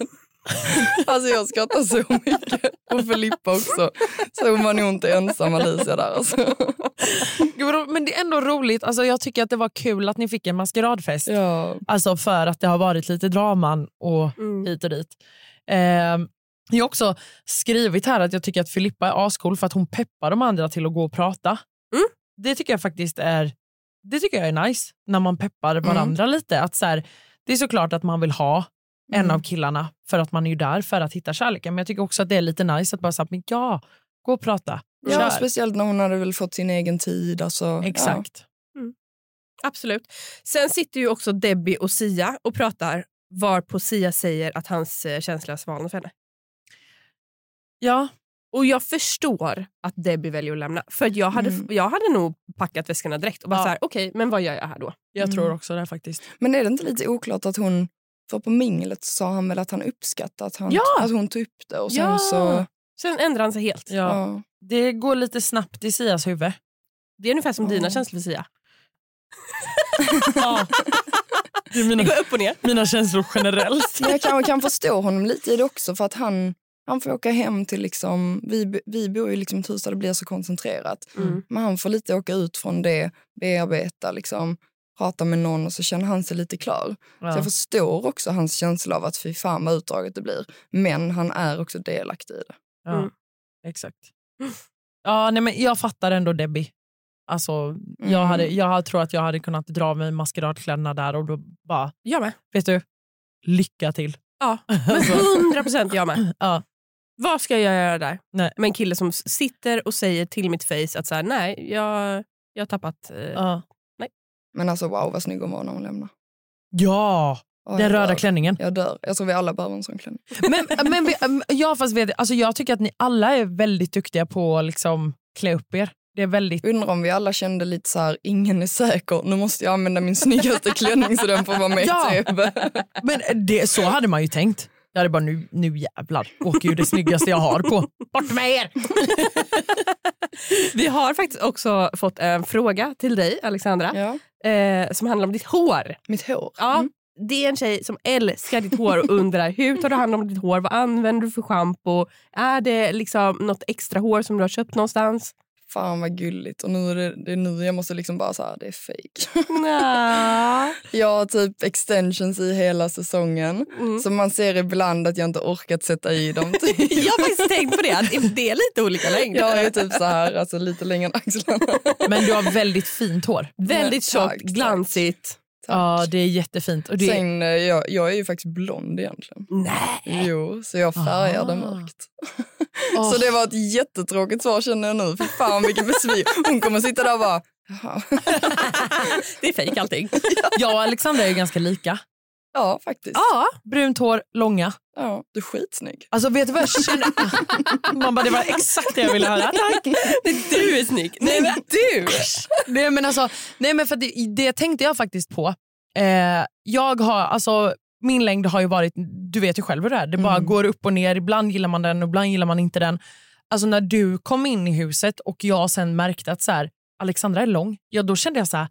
Alltså jag skrattar så mycket. Och Filippa också. Så hon var nog inte ensam Alicia där alltså. Men det är ändå roligt. Alltså, jag tycker att det var kul att ni fick en maskeradfest. Ja. Alltså för att det har varit lite draman och Mm. hit och dit. Ehm, jag har också skrivit här att jag tycker att Filippa är ascool för att hon peppar de andra till att gå och prata. Mm. Det tycker jag faktiskt är det tycker jag är nice, när man peppar varandra lite. Att så här, det är såklart att man vill ha en Mm. av killarna för att man är ju där för att hitta kärleken. Men jag tycker också att det är lite nice att bara säga ja, gå och prata. Ja, Kör. speciellt när hon hade väl fått sin egen tid. Alltså, Exakt. Absolut. Sen sitter ju också Debbie och Sia och pratar varpå Sia säger att hans eh, känslor har svalnat för henne. Ja, Och jag förstår att Debbie väljer att lämna. För jag hade, Mm. jag hade nog packat väskorna direkt och bara Ja. så här, okej, men vad gör jag här då? jag Mm. tror också det faktiskt. Men är det inte lite oklart att hon, för på minglet sa han väl att han uppskattar att, han, Ja! att hon tog upp det och sen Ja! så... Sen ändrar han sig helt. Ja. Ja. Det går lite snabbt i Sias huvud. Det är ungefär som dina känslor för Sia. Ja. Det är Det mina, går upp och ner. mina känslor generellt. Men jag kanske kan förstå honom lite i det också för att han, han får åka hem till liksom, vi, vi bor ju liksom i ett hus där det blir så koncentrerat. Mm. Men han får lite åka ut från det, bearbeta, liksom, prata med någon och så känner han sig lite klar. Så Ja. jag förstår också hans känsla av att fy fan vad utdraget det blir. Men han är också delaktig i det. Ja, Mm. exakt. Ja, nej, men jag fattar ändå Debbie. Alltså, jag, Mm. hade, jag tror att jag hade kunnat dra mig i maskeradkläderna där och då bara, Jag med. vet du, lycka till. Ja, men Alltså, 100 procent jag med. ja. Vad ska jag göra där? Nej. Med en kille som sitter och säger till mitt face att så här, nej, jag, jag har tappat... Eh, Ja. Men alltså wow vad snygg hon var när hon lämnade. Ja, Åh, den röda dör. klänningen. Jag dör. Jag tror vi alla behöver en sån klänning. Men, men vi, ja, fast vet, alltså jag tycker att ni alla är väldigt duktiga på att liksom klä upp er. Det är väldigt... Undrar om vi alla kände lite så här, ingen är säker. Nu måste jag använda min snyggaste klänning så den får vara med Ja. i TV. Men det, så hade man ju tänkt. Jag hade bara nu, nu jävlar åker ju det snyggaste jag har på. Bort med er! Vi har faktiskt också fått en fråga till dig, Alexandra, Ja. eh, som handlar om ditt hår. Mitt hår. Ja, Det är en tjej som älskar ditt hår och undrar hur tar du hand om ditt hår? Vad använder du för schampo? Är det liksom något extra hår som du har köpt någonstans? Fan vad gulligt. Och nu är det, det är nu jag måste liksom bara säga det är fake. Nja. Jag har typ extensions i hela säsongen. Mm. Så man ser ibland att jag inte orkat sätta i dem. Typ. Jag har faktiskt tänkt på det, att det är lite olika längd. Jag är typ så här, alltså lite längre än axlarna. Men du har väldigt fint hår. Väldigt Tack, tjockt, tack. glansigt. Ja, det är jättefint. Och det... Sen, eh, jag, jag är ju faktiskt blond egentligen. Nej. Jo, så jag färgar det mörkt. Åh. Så det var ett jättetråkigt svar känner jag nu. Fy fan vilken besviken. Hon kommer sitta där och bara, jaha. Det är fejk allting. Jag och Alexandra är ganska lika. Ja, faktiskt. Ja, Brunt hår, långa. Ja, du är skitsnygg. Alltså vet du vad jag känner? Man bara, det var exakt det jag ville höra. Tack. du är snygg. Nej, men du! Nej men, alltså, nej, men för det, det tänkte jag faktiskt på. Eh, jag har, alltså, min längd har ju varit, du vet ju själv hur det är. Det bara Mm. går upp och ner. Ibland gillar man den och ibland gillar man inte den. Alltså när du kom in i huset och jag sen märkte att så här, Alexandra är lång, ja då kände jag så här,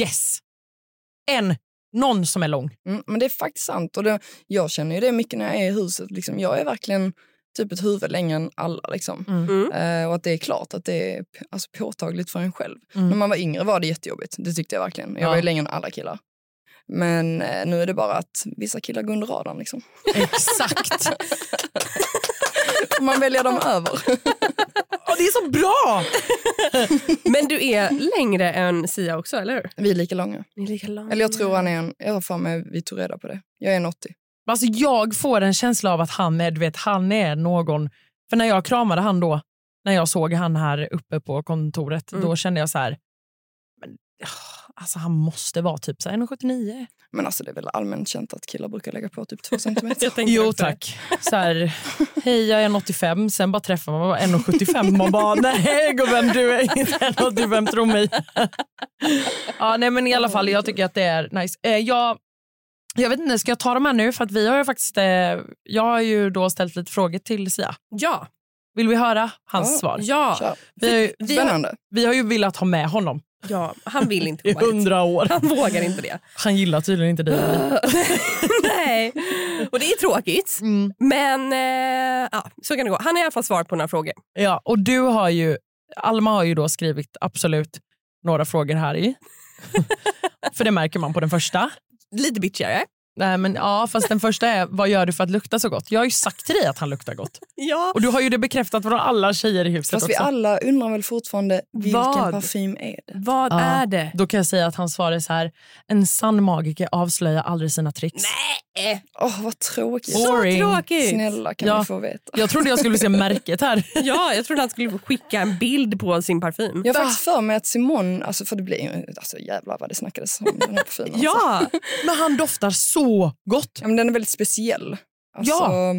yes. En, någon som är lång. Mm, men det är faktiskt sant. Och det, jag känner ju det mycket när jag är i huset. Liksom, jag är verkligen typ ett huvud längre än alla. Liksom. Mm. Eh, och att det är klart att det är alltså, påtagligt för en själv. Mm. När man var yngre var det jättejobbigt. Det tyckte jag verkligen. Jag Ja. var ju längre än alla killar. Men eh, nu är det bara att vissa killar går under radarn. Liksom. Exakt. Man välja dem över. Åh, det är så bra! Men du är längre än Sia också, eller hur? Vi är lika långa. Ni är lika långa. Eller jag tror han är en... Jag har för mig vi tog reda på det. Jag är en 80. Alltså, jag får en känsla av att han är, du vet, han är någon... För när jag kramade han då, när jag såg han här uppe på kontoret, Mm. då kände jag så här... Alltså, han måste vara typ så här 1,79. Men alltså det är väl allmänt känt att killar brukar lägga på typ två centimeter. Jag tänker Jo tack. Så här, hej jag är 1,85. Sen bara träffar man bara 1,75. Man bara, nej gubben du är inte 1,85 tro mig. ja, nej, men i alla fall, jag tycker att det är nice. Eh, jag, jag vet inte, ska jag ta de här nu? För att vi har ju faktiskt, eh, jag har ju då ställt lite frågor till Sia. Ja. Vill vi höra hans Ja. svar? Ja. Vi har, ju, Vi har, Spännande. vi har ju velat ha med honom ja, han vill inte i komma hit. hundra år. Han vågar inte det. Han gillar tydligen inte dig. Nej. Och det är tråkigt. Mm. Men eh, ja, så kan det gå. Han har i alla fall svarat på några frågor. Ja, och du har ju, Alma har ju då skrivit absolut några frågor här i. för det märker man på den första. Lite bitchigare. Nej, men, ja, fast den första är, vad gör du för att lukta så gott? Jag har ju sagt till dig att han luktar gott. Ja. Och du har ju det bekräftat från alla tjejer i huset Fast vi också. alla undrar väl fortfarande vilken Vad? parfym är det? Vad Ja. är det? Då kan jag säga att hans svar är så här, en sann magiker avslöjar aldrig sina tricks. Nej. Åh, vad tråkigt. Så Boring. tråkigt. Snälla, kan Ja. vi få veta? Jag trodde jag skulle se märket här. Ja, jag trodde han skulle skicka en bild på sin parfym. Jag har faktiskt för mig att Simon, alltså för det blir alltså jävlar vad det snackades om den här parfymen. Alltså. Ja, Men han doftar så gott. Ja, men den är väldigt speciell. Alltså, Ja.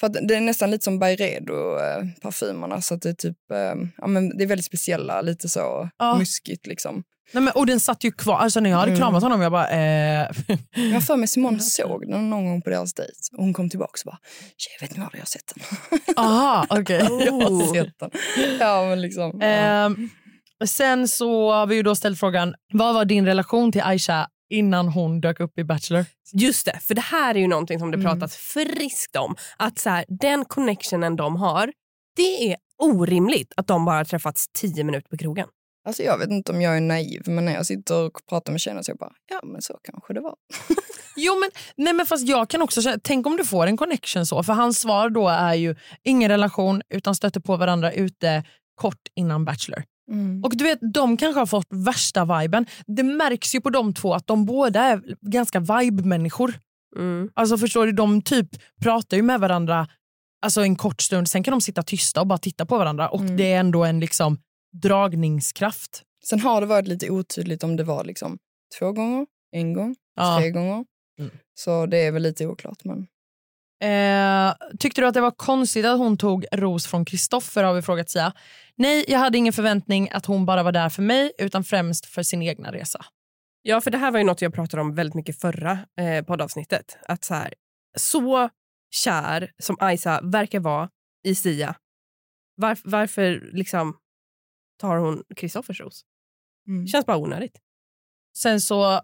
För det är nästan lite som Byredo-parfymerna. Så det, är typ, eh, ja, men det är väldigt speciella, lite så Ja. muskigt. Liksom. Nej, men, och den satt ju kvar. Alltså, när jag hade Mm. kramat honom jag bara... Eh, Jag har för mig Simon såg den någon gång på deras dejt. Och hon kom tillbaka och bara, tjej vet ni vad, jag har sett den. aha, okej. jag har sett den. Ja, men liksom. Ja. Ehm, sen så har vi ju då ställt frågan, vad var din relation till Aisha innan hon dök upp i Bachelor? just det. För det här är ju någonting som det Mm. pratas friskt om. Att så här, den connectionen de har, det är orimligt att de bara träffats tio minuter på krogen. Alltså, jag vet inte om jag är naiv, men när jag sitter och pratar med tjejerna så jag bara, ja men så kanske det var. Jo men, nej men fast jag kan också känna, tänk om du får en connection så. För hans svar då är ju ingen relation utan stöter på varandra ute kort innan Bachelor. Mm. Och du vet, de kanske har fått värsta viben. Det märks ju på de två att de båda är ganska vibe-människor. Mm. Alltså förstår du, de typ pratar ju med varandra alltså en kort stund, sen kan de sitta tysta och bara titta på varandra och Mm. det är ändå en liksom dragningskraft. Sen har det varit lite otydligt om det var liksom två gånger, en gång, Ja. tre gånger. Mm. Så det är väl lite oklart. Men... Eh, tyckte du att det var konstigt att hon tog ros från Kristoffer har vi frågat Sia. Nej, jag hade ingen förväntning att hon bara var där för mig utan främst för sin egna resa. Ja, för det här var ju något jag pratade om väldigt mycket förra eh, poddavsnittet. Att så, här, så kär som Aisa verkar vara i Sia, var, varför liksom tar hon Kristoffers ros? Mm. Känns bara onödigt. Sen så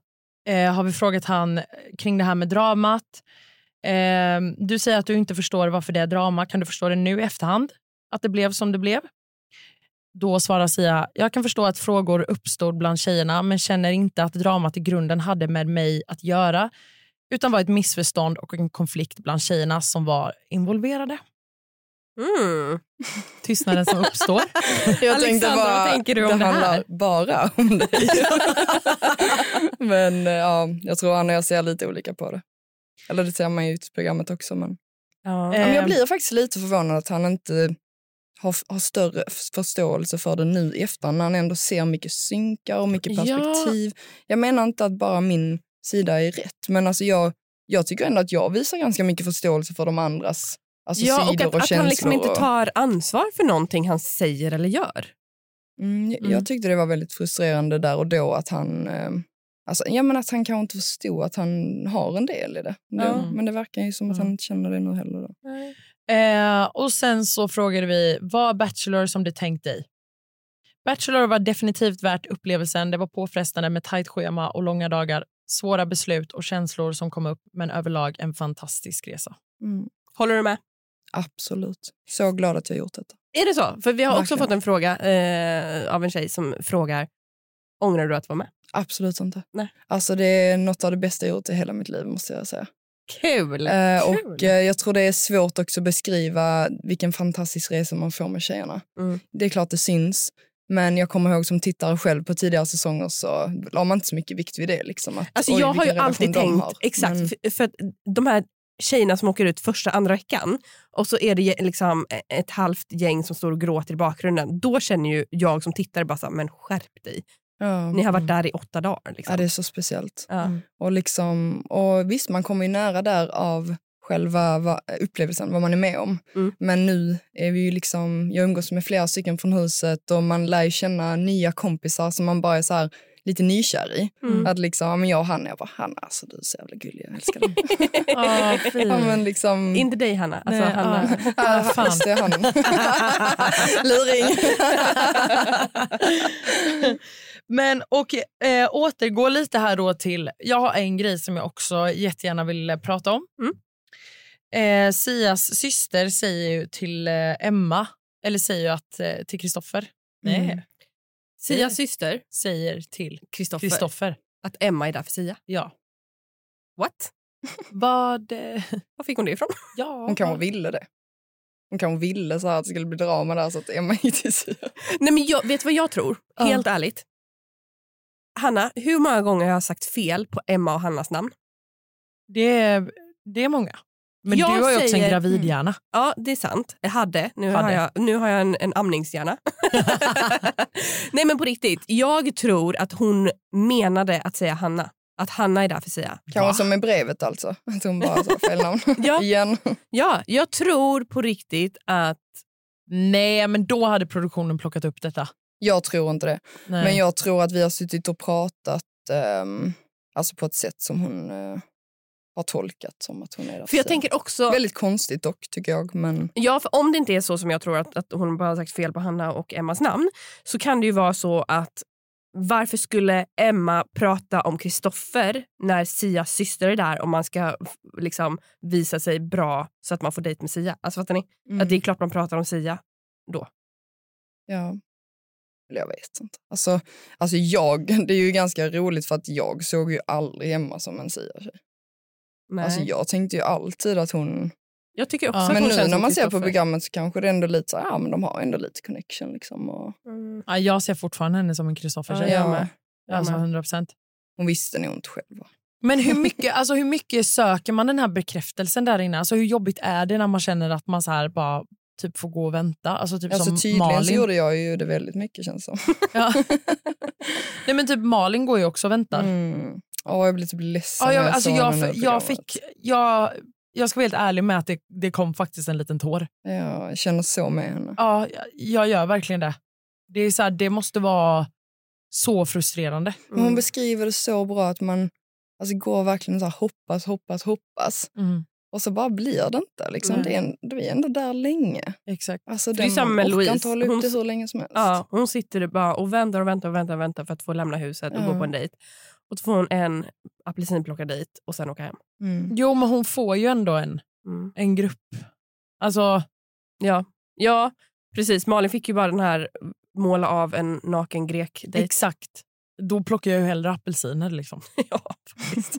eh, har vi frågat han kring det här med dramat. Eh, du säger att du inte förstår varför det är drama. Kan du förstå det nu i efterhand? Att det blev som det blev? Då svarar Sia, jag kan förstå att frågor uppstod bland tjejerna men känner inte att dramat i grunden hade med mig att göra utan var ett missförstånd och en konflikt bland tjejerna som var involverade. Mm. Tystnaden som uppstår. Jag tänkte bara, vad tänker du om det handlar här? bara om dig. men ja, jag tror han och jag ser lite olika på det. Eller det ser man ju i programmet också. Men... Ja. Ja, men jag blir faktiskt lite förvånad att han inte har, har större förståelse för det nu i efterhand när han ändå ser mycket synkar och mycket Ja. perspektiv. Jag menar inte att bara min sida är rätt, men alltså jag, jag tycker ändå att jag visar ganska mycket förståelse för de andras alltså ja, och sidor att, och att känslor. han liksom inte och- tar ansvar för någonting han säger eller gör. Mm, jag, Mm. jag tyckte det var väldigt frustrerande där och då att han, eh, alltså, ja, men att han kanske inte förstod att han har en del i det. Då, Ja. Men det verkar ju som att Mm. han inte känner det nu heller. Då. Eh, och sen så frågade vi, var Bachelor som du tänkt dig? Bachelor var definitivt värt upplevelsen. Det var påfrestande med tajt schema och långa dagar. Svåra beslut och känslor som kom upp, men överlag en fantastisk resa. Mm. Håller du med? Absolut. Så glad att jag gjort detta. Är det så? För vi har också Verkligen. fått en fråga eh, av en tjej som frågar Ångrar du att vara med? Absolut inte. Nej. Alltså det är något av det bästa jag gjort i hela mitt liv måste jag säga. Kul! Eh, Kul. och eh, jag tror det är svårt också att beskriva vilken fantastisk resa man får med tjejerna. Mm. Det är klart det syns. Men jag kommer ihåg som tittare själv på tidigare säsonger så la man inte så mycket vikt vid det. Liksom, att, Alltså jag har ju alltid tänkt, har. exakt, Men- för, för att de här tjejerna som åker ut första, andra veckan och så är det liksom ett halvt gäng som står och gråter i bakgrunden. Då känner ju jag som tittare bara så här, men skärp dig. Ja. Ni har varit där i åtta dagar. Liksom. Ja, det är så speciellt. Ja. Och, liksom, och visst, man kommer ju nära där av själva va, upplevelsen, vad man är med om. Mm. Men nu är vi ju liksom, jag umgås med flera stycken från huset och man lär känna nya kompisar som man bara är så här lite nykär i. Mm. Att liksom, ja, men jag och Hanna, jag bara, Hanna alltså du är så jävla gullig, jag älskar dig. Ah, ja, men liksom, Inte dig Hanna. Alltså, Nej, Hanna. ja. Ah, fan. just det, han. Luring. Men och eh, återgå lite här då till, jag har en grej som jag också jättegärna vill eh, prata om. Mm. Eh, Sias syster säger ju till eh, Emma, eller säger ju att eh, till Kristoffer. Nej, Mm. Sias syster, säger till Kristoffer, Kristoffer. att Emma är där för Sia. Ja. What? Vad... Eh, Var fick hon det ifrån? ja. Hon kanske ville det. Hon kanske ville så här att det skulle bli drama där så att Emma gick till Sia. Nej, men jag, vet du vad jag tror? Ja. Helt ärligt. Hanna, hur många gånger har jag sagt fel på Emma och Hannas namn? Det är, det är många. Men Jag du har ju också en säger- gravidhjärna. Ja, det är sant. Jag hade. Nu Hade. har jag, nu har jag en, en amningshjärna. Nej, men på riktigt. Jag tror att hon menade att säga Hanna. Att Hanna är där för Sia. Kanske som med brevet alltså. Att hon bara sa fel namn. Ja. Igen. Ja, jag tror på riktigt att... Nej, men då hade produktionen plockat upp detta. Jag tror inte det. Nej. Men jag tror att vi har suttit och pratat ehm, alltså på ett sätt som hon eh, har tolkat som att hon är För jag tänker också... Väldigt konstigt dock tycker jag. Men Ja, för om det inte är så som jag tror att, att hon bara har sagt fel på Hanna och Emmas namn så kan det ju vara så att varför skulle Emma prata om Kristoffer när Sias syster är där om man ska liksom visa sig bra så att man får dejt med Sia? Alltså fattar ni? mm, Att det är klart man pratar om Sia då. ja. Eller jag vet inte. Alltså, alltså jag, det är ju ganska roligt för att jag såg ju aldrig Emma som en Sia-tjej. Nej. Alltså jag tänkte ju alltid att hon... jag tycker också Ja. att men nu när man ser på programmet så kanske det är ändå lite så här, ja men de har ändå lite connection liksom. Och, Mm. Ja, jag ser fortfarande henne som en Kristoffer. Ja, jag med. Jag Alltså med. 100 procent. hon visste nog inte själv. va? Men hur mycket, alltså hur mycket söker man den här bekräftelsen där inne? Alltså hur jobbigt är det när man känner att man så här bara typ får gå och vänta? Alltså typ Alltså som tydligen Malin. så gjorde jag ju det väldigt mycket känns som. Ja. Nej men typ Malin går ju också och väntar. Mm. Åh, jag blir typ ledsen Ja, jag, jag alltså jag, jag programmet. fick, jag, jag ska vara helt ärlig med att det, det kom faktiskt en liten tår. Ja, jag känner så med henne. Ja, jag, jag gör verkligen det. Det, är så här, det måste vara så frustrerande. Men Hon beskriver det så bra att man alltså, går verkligen så här, hoppas, hoppas, hoppas. Mm. Och så bara blir det inte. Liksom. Det är, en, det är ändå där länge. Exakt. Alltså, Det är samma med Louise. inte hålla upp Hon- det hur länge som helst. Ja, hon sitter bara och väntar och väntar och väntar, och väntar för att få lämna huset och Ja. gå på en dejt. Och så får hon en apelsinplockardejt och sen åka hem. Mm. Jo, men hon får ju ändå en, Mm. en grupp. Alltså, Ja. ja, precis. Malin fick ju bara den här måla av en naken grek dejt. exakt. Då plockar jag ju hellre apelsiner. Liksom. ja, faktiskt.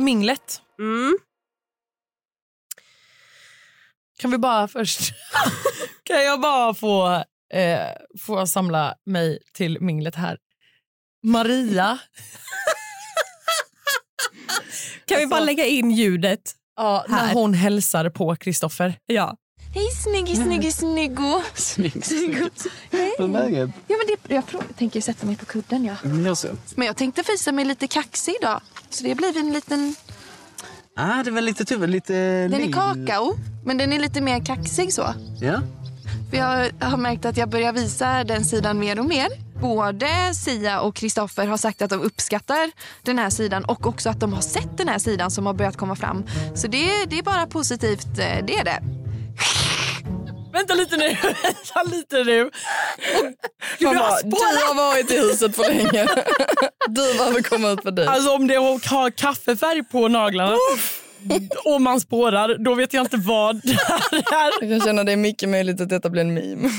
Minglet. Mm. Kan vi bara först... kan jag bara få, eh, få samla mig till minglet här? Maria. Kan vi bara lägga in ljudet? Ja, när Här. hon hälsar på Kristoffer. Ja. Hej snyggi, snyggi, snyggo. Snygg, Snyggo. Hej. Hur är läget? Ja, men det, jag prov- tänker sätta mig på kudden. Ja. Mm, Jag ser. Men jag tänkte visa mig lite kaxig idag. Så det blir en liten... Ah, det väl lite tur, lite Den är kakao, men den är lite mer kaxig så. Ja. För jag har märkt att jag börjar visa den sidan mer och mer. Både Sia och Kristoffer har sagt att de uppskattar den här sidan och också att de har sett den här sidan som har börjat komma fram. Så det, det är bara positivt, eh, det är det. Vänta lite nu. Vänta lite nu. Du, har bara, spårat. du har varit i huset för länge. Du behöver komma ut på dejt. Alltså om det har kaffefärg på naglarna och man spårar, då vet jag inte vad det här är. Jag kan känna det är mycket möjligt att detta blir en meme.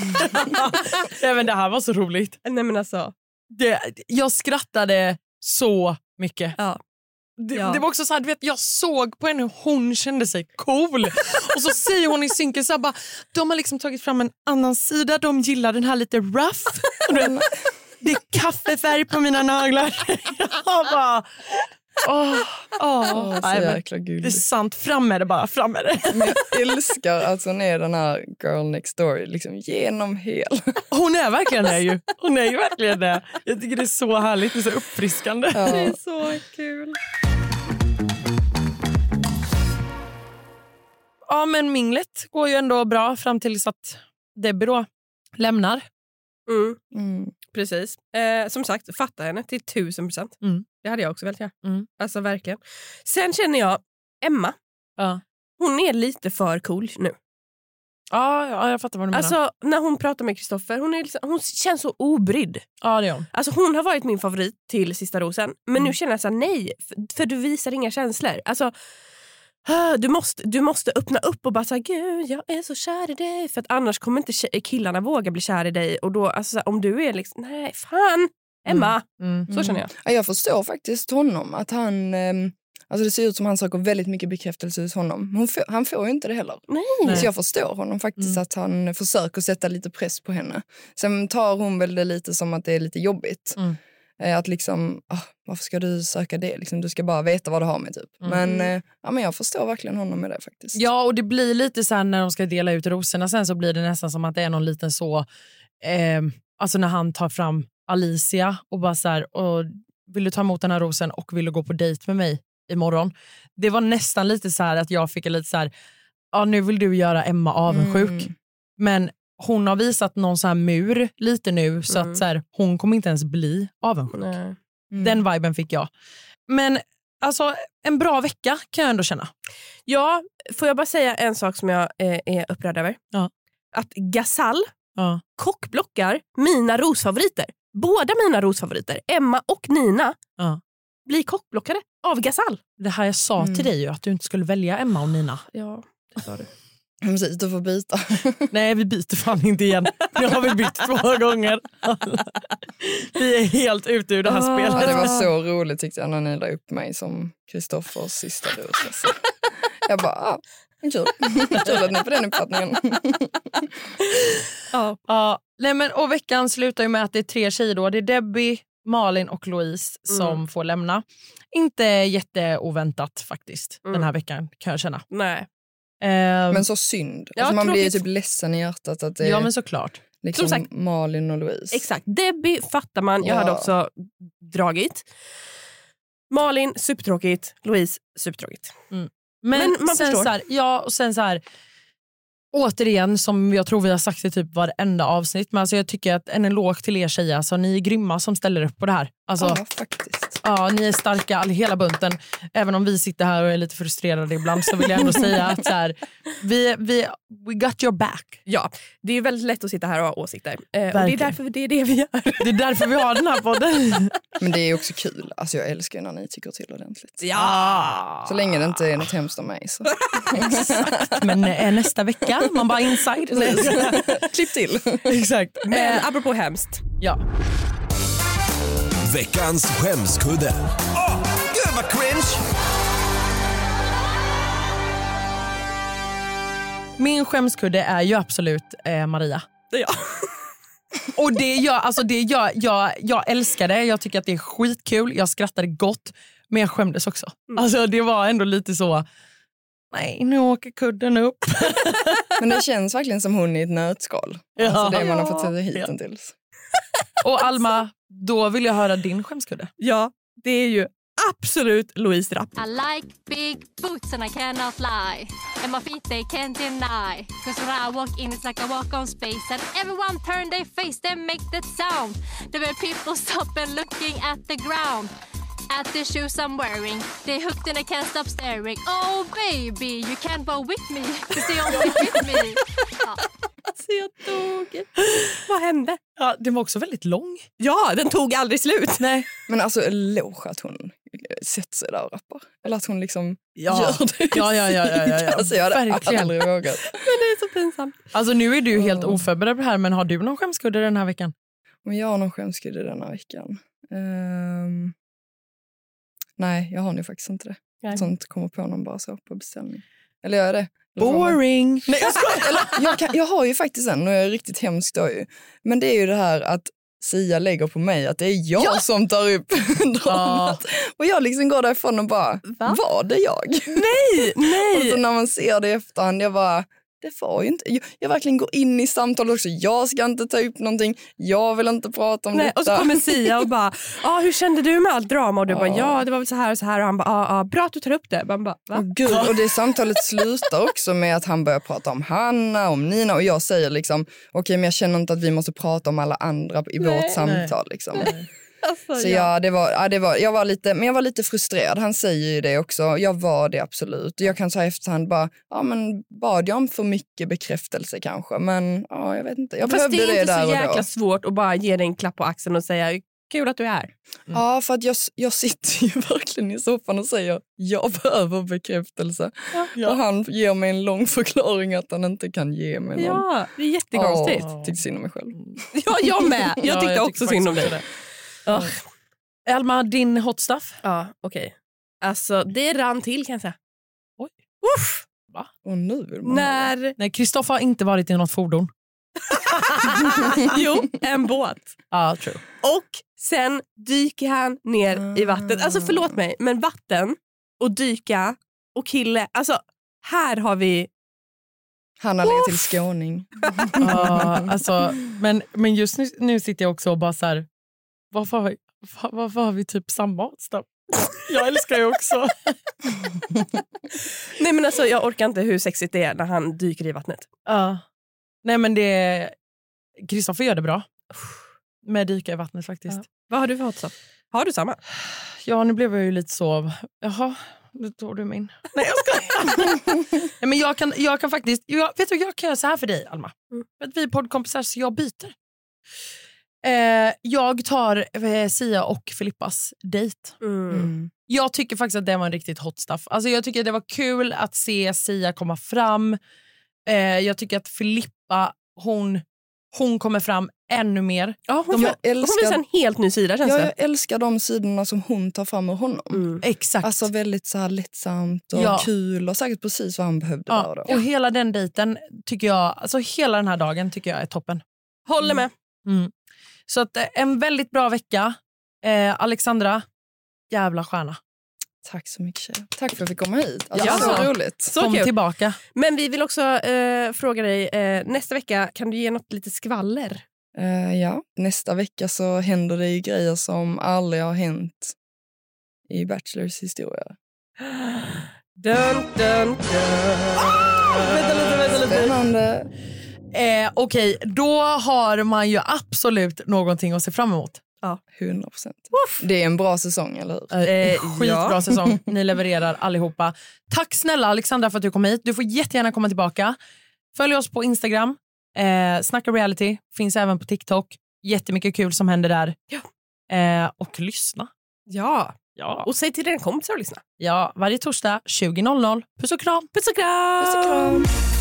Nej, men det här var så roligt. Nej men alltså. Det, jag skrattade så mycket. Ja. Det, Ja. det var också så här, du vet, jag såg på henne hur hon kände sig cool. Och så säger hon i synken så här, bara, de har liksom tagit fram en annan sida, de gillar den här lite rough. Det är kaffefärg på mina naglar. Jag bara, åh. Åh, så Nej, jäkla det är sant, fram med det bara, fram med det. Men jag älskar att hon är den här girl next door liksom genom hel. Hon är verkligen det ju. Hon är ju verkligen det. Jag tycker det är så härligt, det är så uppfriskande. Ja. Det är så kul. Ja, men minglet går ju ändå bra fram tills att Debbie då lämnar. Mm. Mm. Precis. Eh, som sagt, fatta henne till tusen procent. Mm. Det hade jag också velat göra. Mm. Alltså verkligen. Sen känner jag Emma. Ja. Hon är lite för cool nu. Ja, ja jag fattar vad du menar. Alltså när hon pratar med Kristoffer, hon, är liksom, hon känns så obrydd. ja, det är hon. Alltså hon har varit min favorit till Sista rosen. Men Mm. nu känner jag så här, nej, för, för du visar inga känslor. Alltså, du, måste, du måste öppna upp och bara säga gud jag är så kär i dig. För att annars kommer inte killarna våga bli kär i dig. Och då, alltså, om du är liksom, nej fan, Emma. Mm. Så känner jag. Ja, jag förstår faktiskt honom. Att han, ehm, alltså det ser ut som han söker väldigt mycket bekräftelse hos honom. Hon får, han får ju inte det heller. Nej. Så jag förstår honom faktiskt Mm. att han försöker sätta lite press på henne. Sen tar hon väl det lite som att det är lite jobbigt. Eh, Att liksom, ah, varför ska du söka det? Liksom, du ska bara veta vad du har med typ. Mm. Men, eh, ja, men jag förstår verkligen honom med det faktiskt. Ja, och det blir lite så här när de ska dela ut rosorna sen så blir det nästan som att det är någon liten så, eh, alltså när han tar fram Alicia och bara så här, och vill du ta emot den här rosen och vill du gå på dejt med mig imorgon? Det var nästan lite så här att jag fick lite så här, ja, nu vill du göra Emma avundsjuk. Mm. Men hon har visat någon så här mur lite nu så Mm. att så här, hon kommer inte ens bli avundsjuk. Mm. Den viben fick jag. Men alltså en bra vecka kan jag ändå känna. Ja, får jag bara säga en sak som jag eh, är upprörd över? Ja. Att Gasall Ja. kockblockar mina rosfavoriter. Båda mina rosfavoriter, Emma och Nina, Ja. blir kockblockade av Gasall. Det här jag sa Mm. till dig ju, att du inte skulle välja Emma och Nina. Ja, det sa du. Precis, du får byta. Nej, vi byter fan inte igen. Nu har vi bytt två gånger. vi är helt ute ur det här Ah. Ja, spelet. det var så roligt tyckte jag när ni la upp mig som Kristoffers sista ros. Alltså. Jag bara, ah, kul. kul att ni är på den uppfattningen. Ja. Ja, nej men, och veckan slutar ju med att det är tre tjejer. Då. Det är Debbie, Malin och Louise som Mm. får lämna. Inte jätteoväntat faktiskt Mm. den här veckan kan jag känna. Nej. Ehm, Men så synd. Ja, Alltså, man blir ju tråkigt. typ ledsen i hjärtat att det ja är men såklart. liksom Som sagt- Malin och Louise. Exakt. Debbie fattar man. Jag Ja. hade också dragit. Malin, supertråkigt. Louise, supertråkigt. Men, Men man sen förstår. så här, ja, och sen så här, återigen, som jag tror vi har sagt i typ varenda avsnitt, men alltså jag tycker att en eloge till er tjejer. Alltså, ni är grymma som ställer upp på det här. Alltså, Ja, faktiskt. Ja, ni är starka, all, hela bunten. Även om vi sitter här och är lite frustrerade ibland så vill jag ändå säga att så här, vi, vi, we got your back. Ja, det är väldigt lätt att sitta här och ha åsikter. Eh, och det är därför det är det vi gör. Det är därför vi har den här podden. Men det är också kul. Alltså, jag älskar när ni tycker till ordentligt. Ja! Så länge det inte är något hemskt om mig. Så. Men eh, nästa vecka, man bara inside. Klipp till. Exakt. Men Eh, apropå hemskt. ja. Veckans skämskudde. Åh, gud vad cringe! Min skämskudde är ju absolut eh, Maria. Ja. Och det gör, alltså det gör, jag, jag älskar det, jag tycker att det är skitkul, jag skrattade gott. Men jag skämdes också. Alltså det var ändå lite så, nej nu åker kudden upp. Men det känns verkligen som hon i ett nötskal. Ja. Alltså det man har Ja. fått se hittills. Och Alma, då vill jag höra din skämskudde. Ja, det är ju absolut Louise Rapp. I like big boots and I cannot lie. And my feet they can't deny. Cause when I walk in it's like I walk on space. And everyone turn their face, they make that sound. The way people stop and looking at the ground. At the shoes I'm wearing. They hooked and I can't stop staring. Oh baby, you can't go with me. Don't fit with me. Ja. Alltså jag dog. Vad hände? Ja, den var också väldigt lång. Ja, den tog aldrig slut. Nej. Men alltså eloge att hon sätter sig där och rappar. Eller att hon liksom Ja. gör det. Ja, ja, ja, ja, ja, ja. Alltså, jag hade Verkligen. aldrig vågat. Men det är så pinsamt. Alltså nu är du helt oförberedd på det här, men har du någon skämskudde den här veckan? Om jag har någon skämskudde denna veckan? Ehm, nej, jag har nog faktiskt inte det. Nej. Sånt kommer på någon bara så på beställning. Eller gör jag det? Boring! Nej, jag, skojar. Eller, jag, kan, jag har ju faktiskt en och jag är riktigt hemsk då ju. Men det är ju det här att Sia lägger på mig att det är jag som tar upp dramat. Och jag liksom går därifrån och bara, Va? var det jag? Nej, Och nej. så när man ser det i efterhand, jag bara, det var ju inte... Jag, jag verkligen går in i samtalet också. Jag ska inte ta upp någonting. Jag vill inte prata om Nej, detta. och så kommer Sia och bara, ah, hur kände du med allt drama? Och du bara, Ja. ja det var väl så här och så här. Och han bara, ah, ah, bra att du tar upp det. Man bara, va? Gud, och det samtalet slutar också med att han börjar prata om Hanna, om Nina och jag säger liksom, okej men jag känner inte att vi måste prata om alla andra i Nej. vårt samtal. Liksom. Alltså, Så ja, det var, ja, det var, jag var lite, men jag var lite frustrerad. Han säger ju det också. Jag var det absolut. Jag kan säga efterhand bara, ja men bad jag om för mycket bekräftelse kanske? Men ja, jag vet inte. Jag Fast det behövde är det, inte där så och jäkla då. svårt att bara ge dig en klapp på axeln och säga, kul att du är här. Ja, för att jag, jag sitter ju verkligen i soffan och säger jag behöver bekräftelse. Och han ger mig en lång förklaring att han inte kan ge mig någon. Ja, det är jättekonstigt. Åh, tyckte synd om mig själv. Ja, jag med. Jag Ja, tyckte jag också synd om dig. Ugh. Alma, din hot stuff? Ja, okej. Alltså, det rann till kan jag säga. Oj. Uff, Och nu när... Nej, Kristoffer har inte varit i något fordon. jo, en båt. Ja, true. Och sen dyker han ner i vattnet. Alltså förlåt mig, men vatten och dyka och kille. Alltså här har vi... Han har legat till skåning. Ja, alltså, men, men just nu, nu sitter jag också och bara så här, varför, har vi- var- varför har vi typ samma stuff? Jag älskar ju också. Nej men alltså jag orkar inte hur sexigt det är när han dyker i vattnet. Ja. Nej men det... Kristoffer gör det bra. Med dyka i vattnet faktiskt. Ja. Vad har du för hotstop? Har du samma? Ja, nu blev jag ju lite så... Jaha, nu tog du min. Nej, jag skojar. Nej, men jag kan, jag kan faktiskt... Jag, vet du, jag kan göra så här för dig, Alma. Att vi är poddkompisar, så jag byter. Eh, jag tar eh, Sia och Filippas dejt. Mm. Jag tycker faktiskt att det var en riktigt hot stuff. Alltså, jag tycker det var kul att se Sia komma fram. Eh, jag tycker att Filippa, hon, hon kommer fram ännu mer. Ja, hon, De- hon jag älskar- visar en helt ny sida känns Ja, det. jag älskar de sidorna som hon tar fram ur honom. Mm. Exakt. Alltså väldigt så här lättsamt och Ja. kul och säkert precis vad han behövde där Ja, och då. och hela den dejten tycker jag, alltså hela den här dagen tycker jag är toppen. Håller med. Mm. Så att, eh, en väldigt bra vecka. Eh, Alexandra, jävla stjärna. Tack så mycket tjejer. Tack för att jag fick komma hit. Alltså, Ja. Så roligt. Så Kom kul. tillbaka. Men vi vill också eh, fråga dig, eh, nästa vecka kan du ge något lite skvaller? Eh, ja, nästa vecka så händer det ju grejer som aldrig har hänt i Bachelors historia. Dun, dun, dun. Vänta lite, vänta lite. Spännande. Eh, Okej, då har man ju absolut någonting att se fram emot. 100 procent. Det är en bra säsong, eller hur? Eh, Eh, skitbra ja. säsong. Ni levererar allihopa. Tack snälla Alexandra för att du kom hit. Du får jättegärna komma tillbaka. Följ oss på Instagram. Eh, Snacka reality. Finns även på TikTok. Jättemycket kul som händer där. Eh, och lyssna. Ja. Ja. Och säg till dina kompisar att lyssna. ja, varje torsdag 20.00. Puss och kram. Puss och kram! Puss och kram.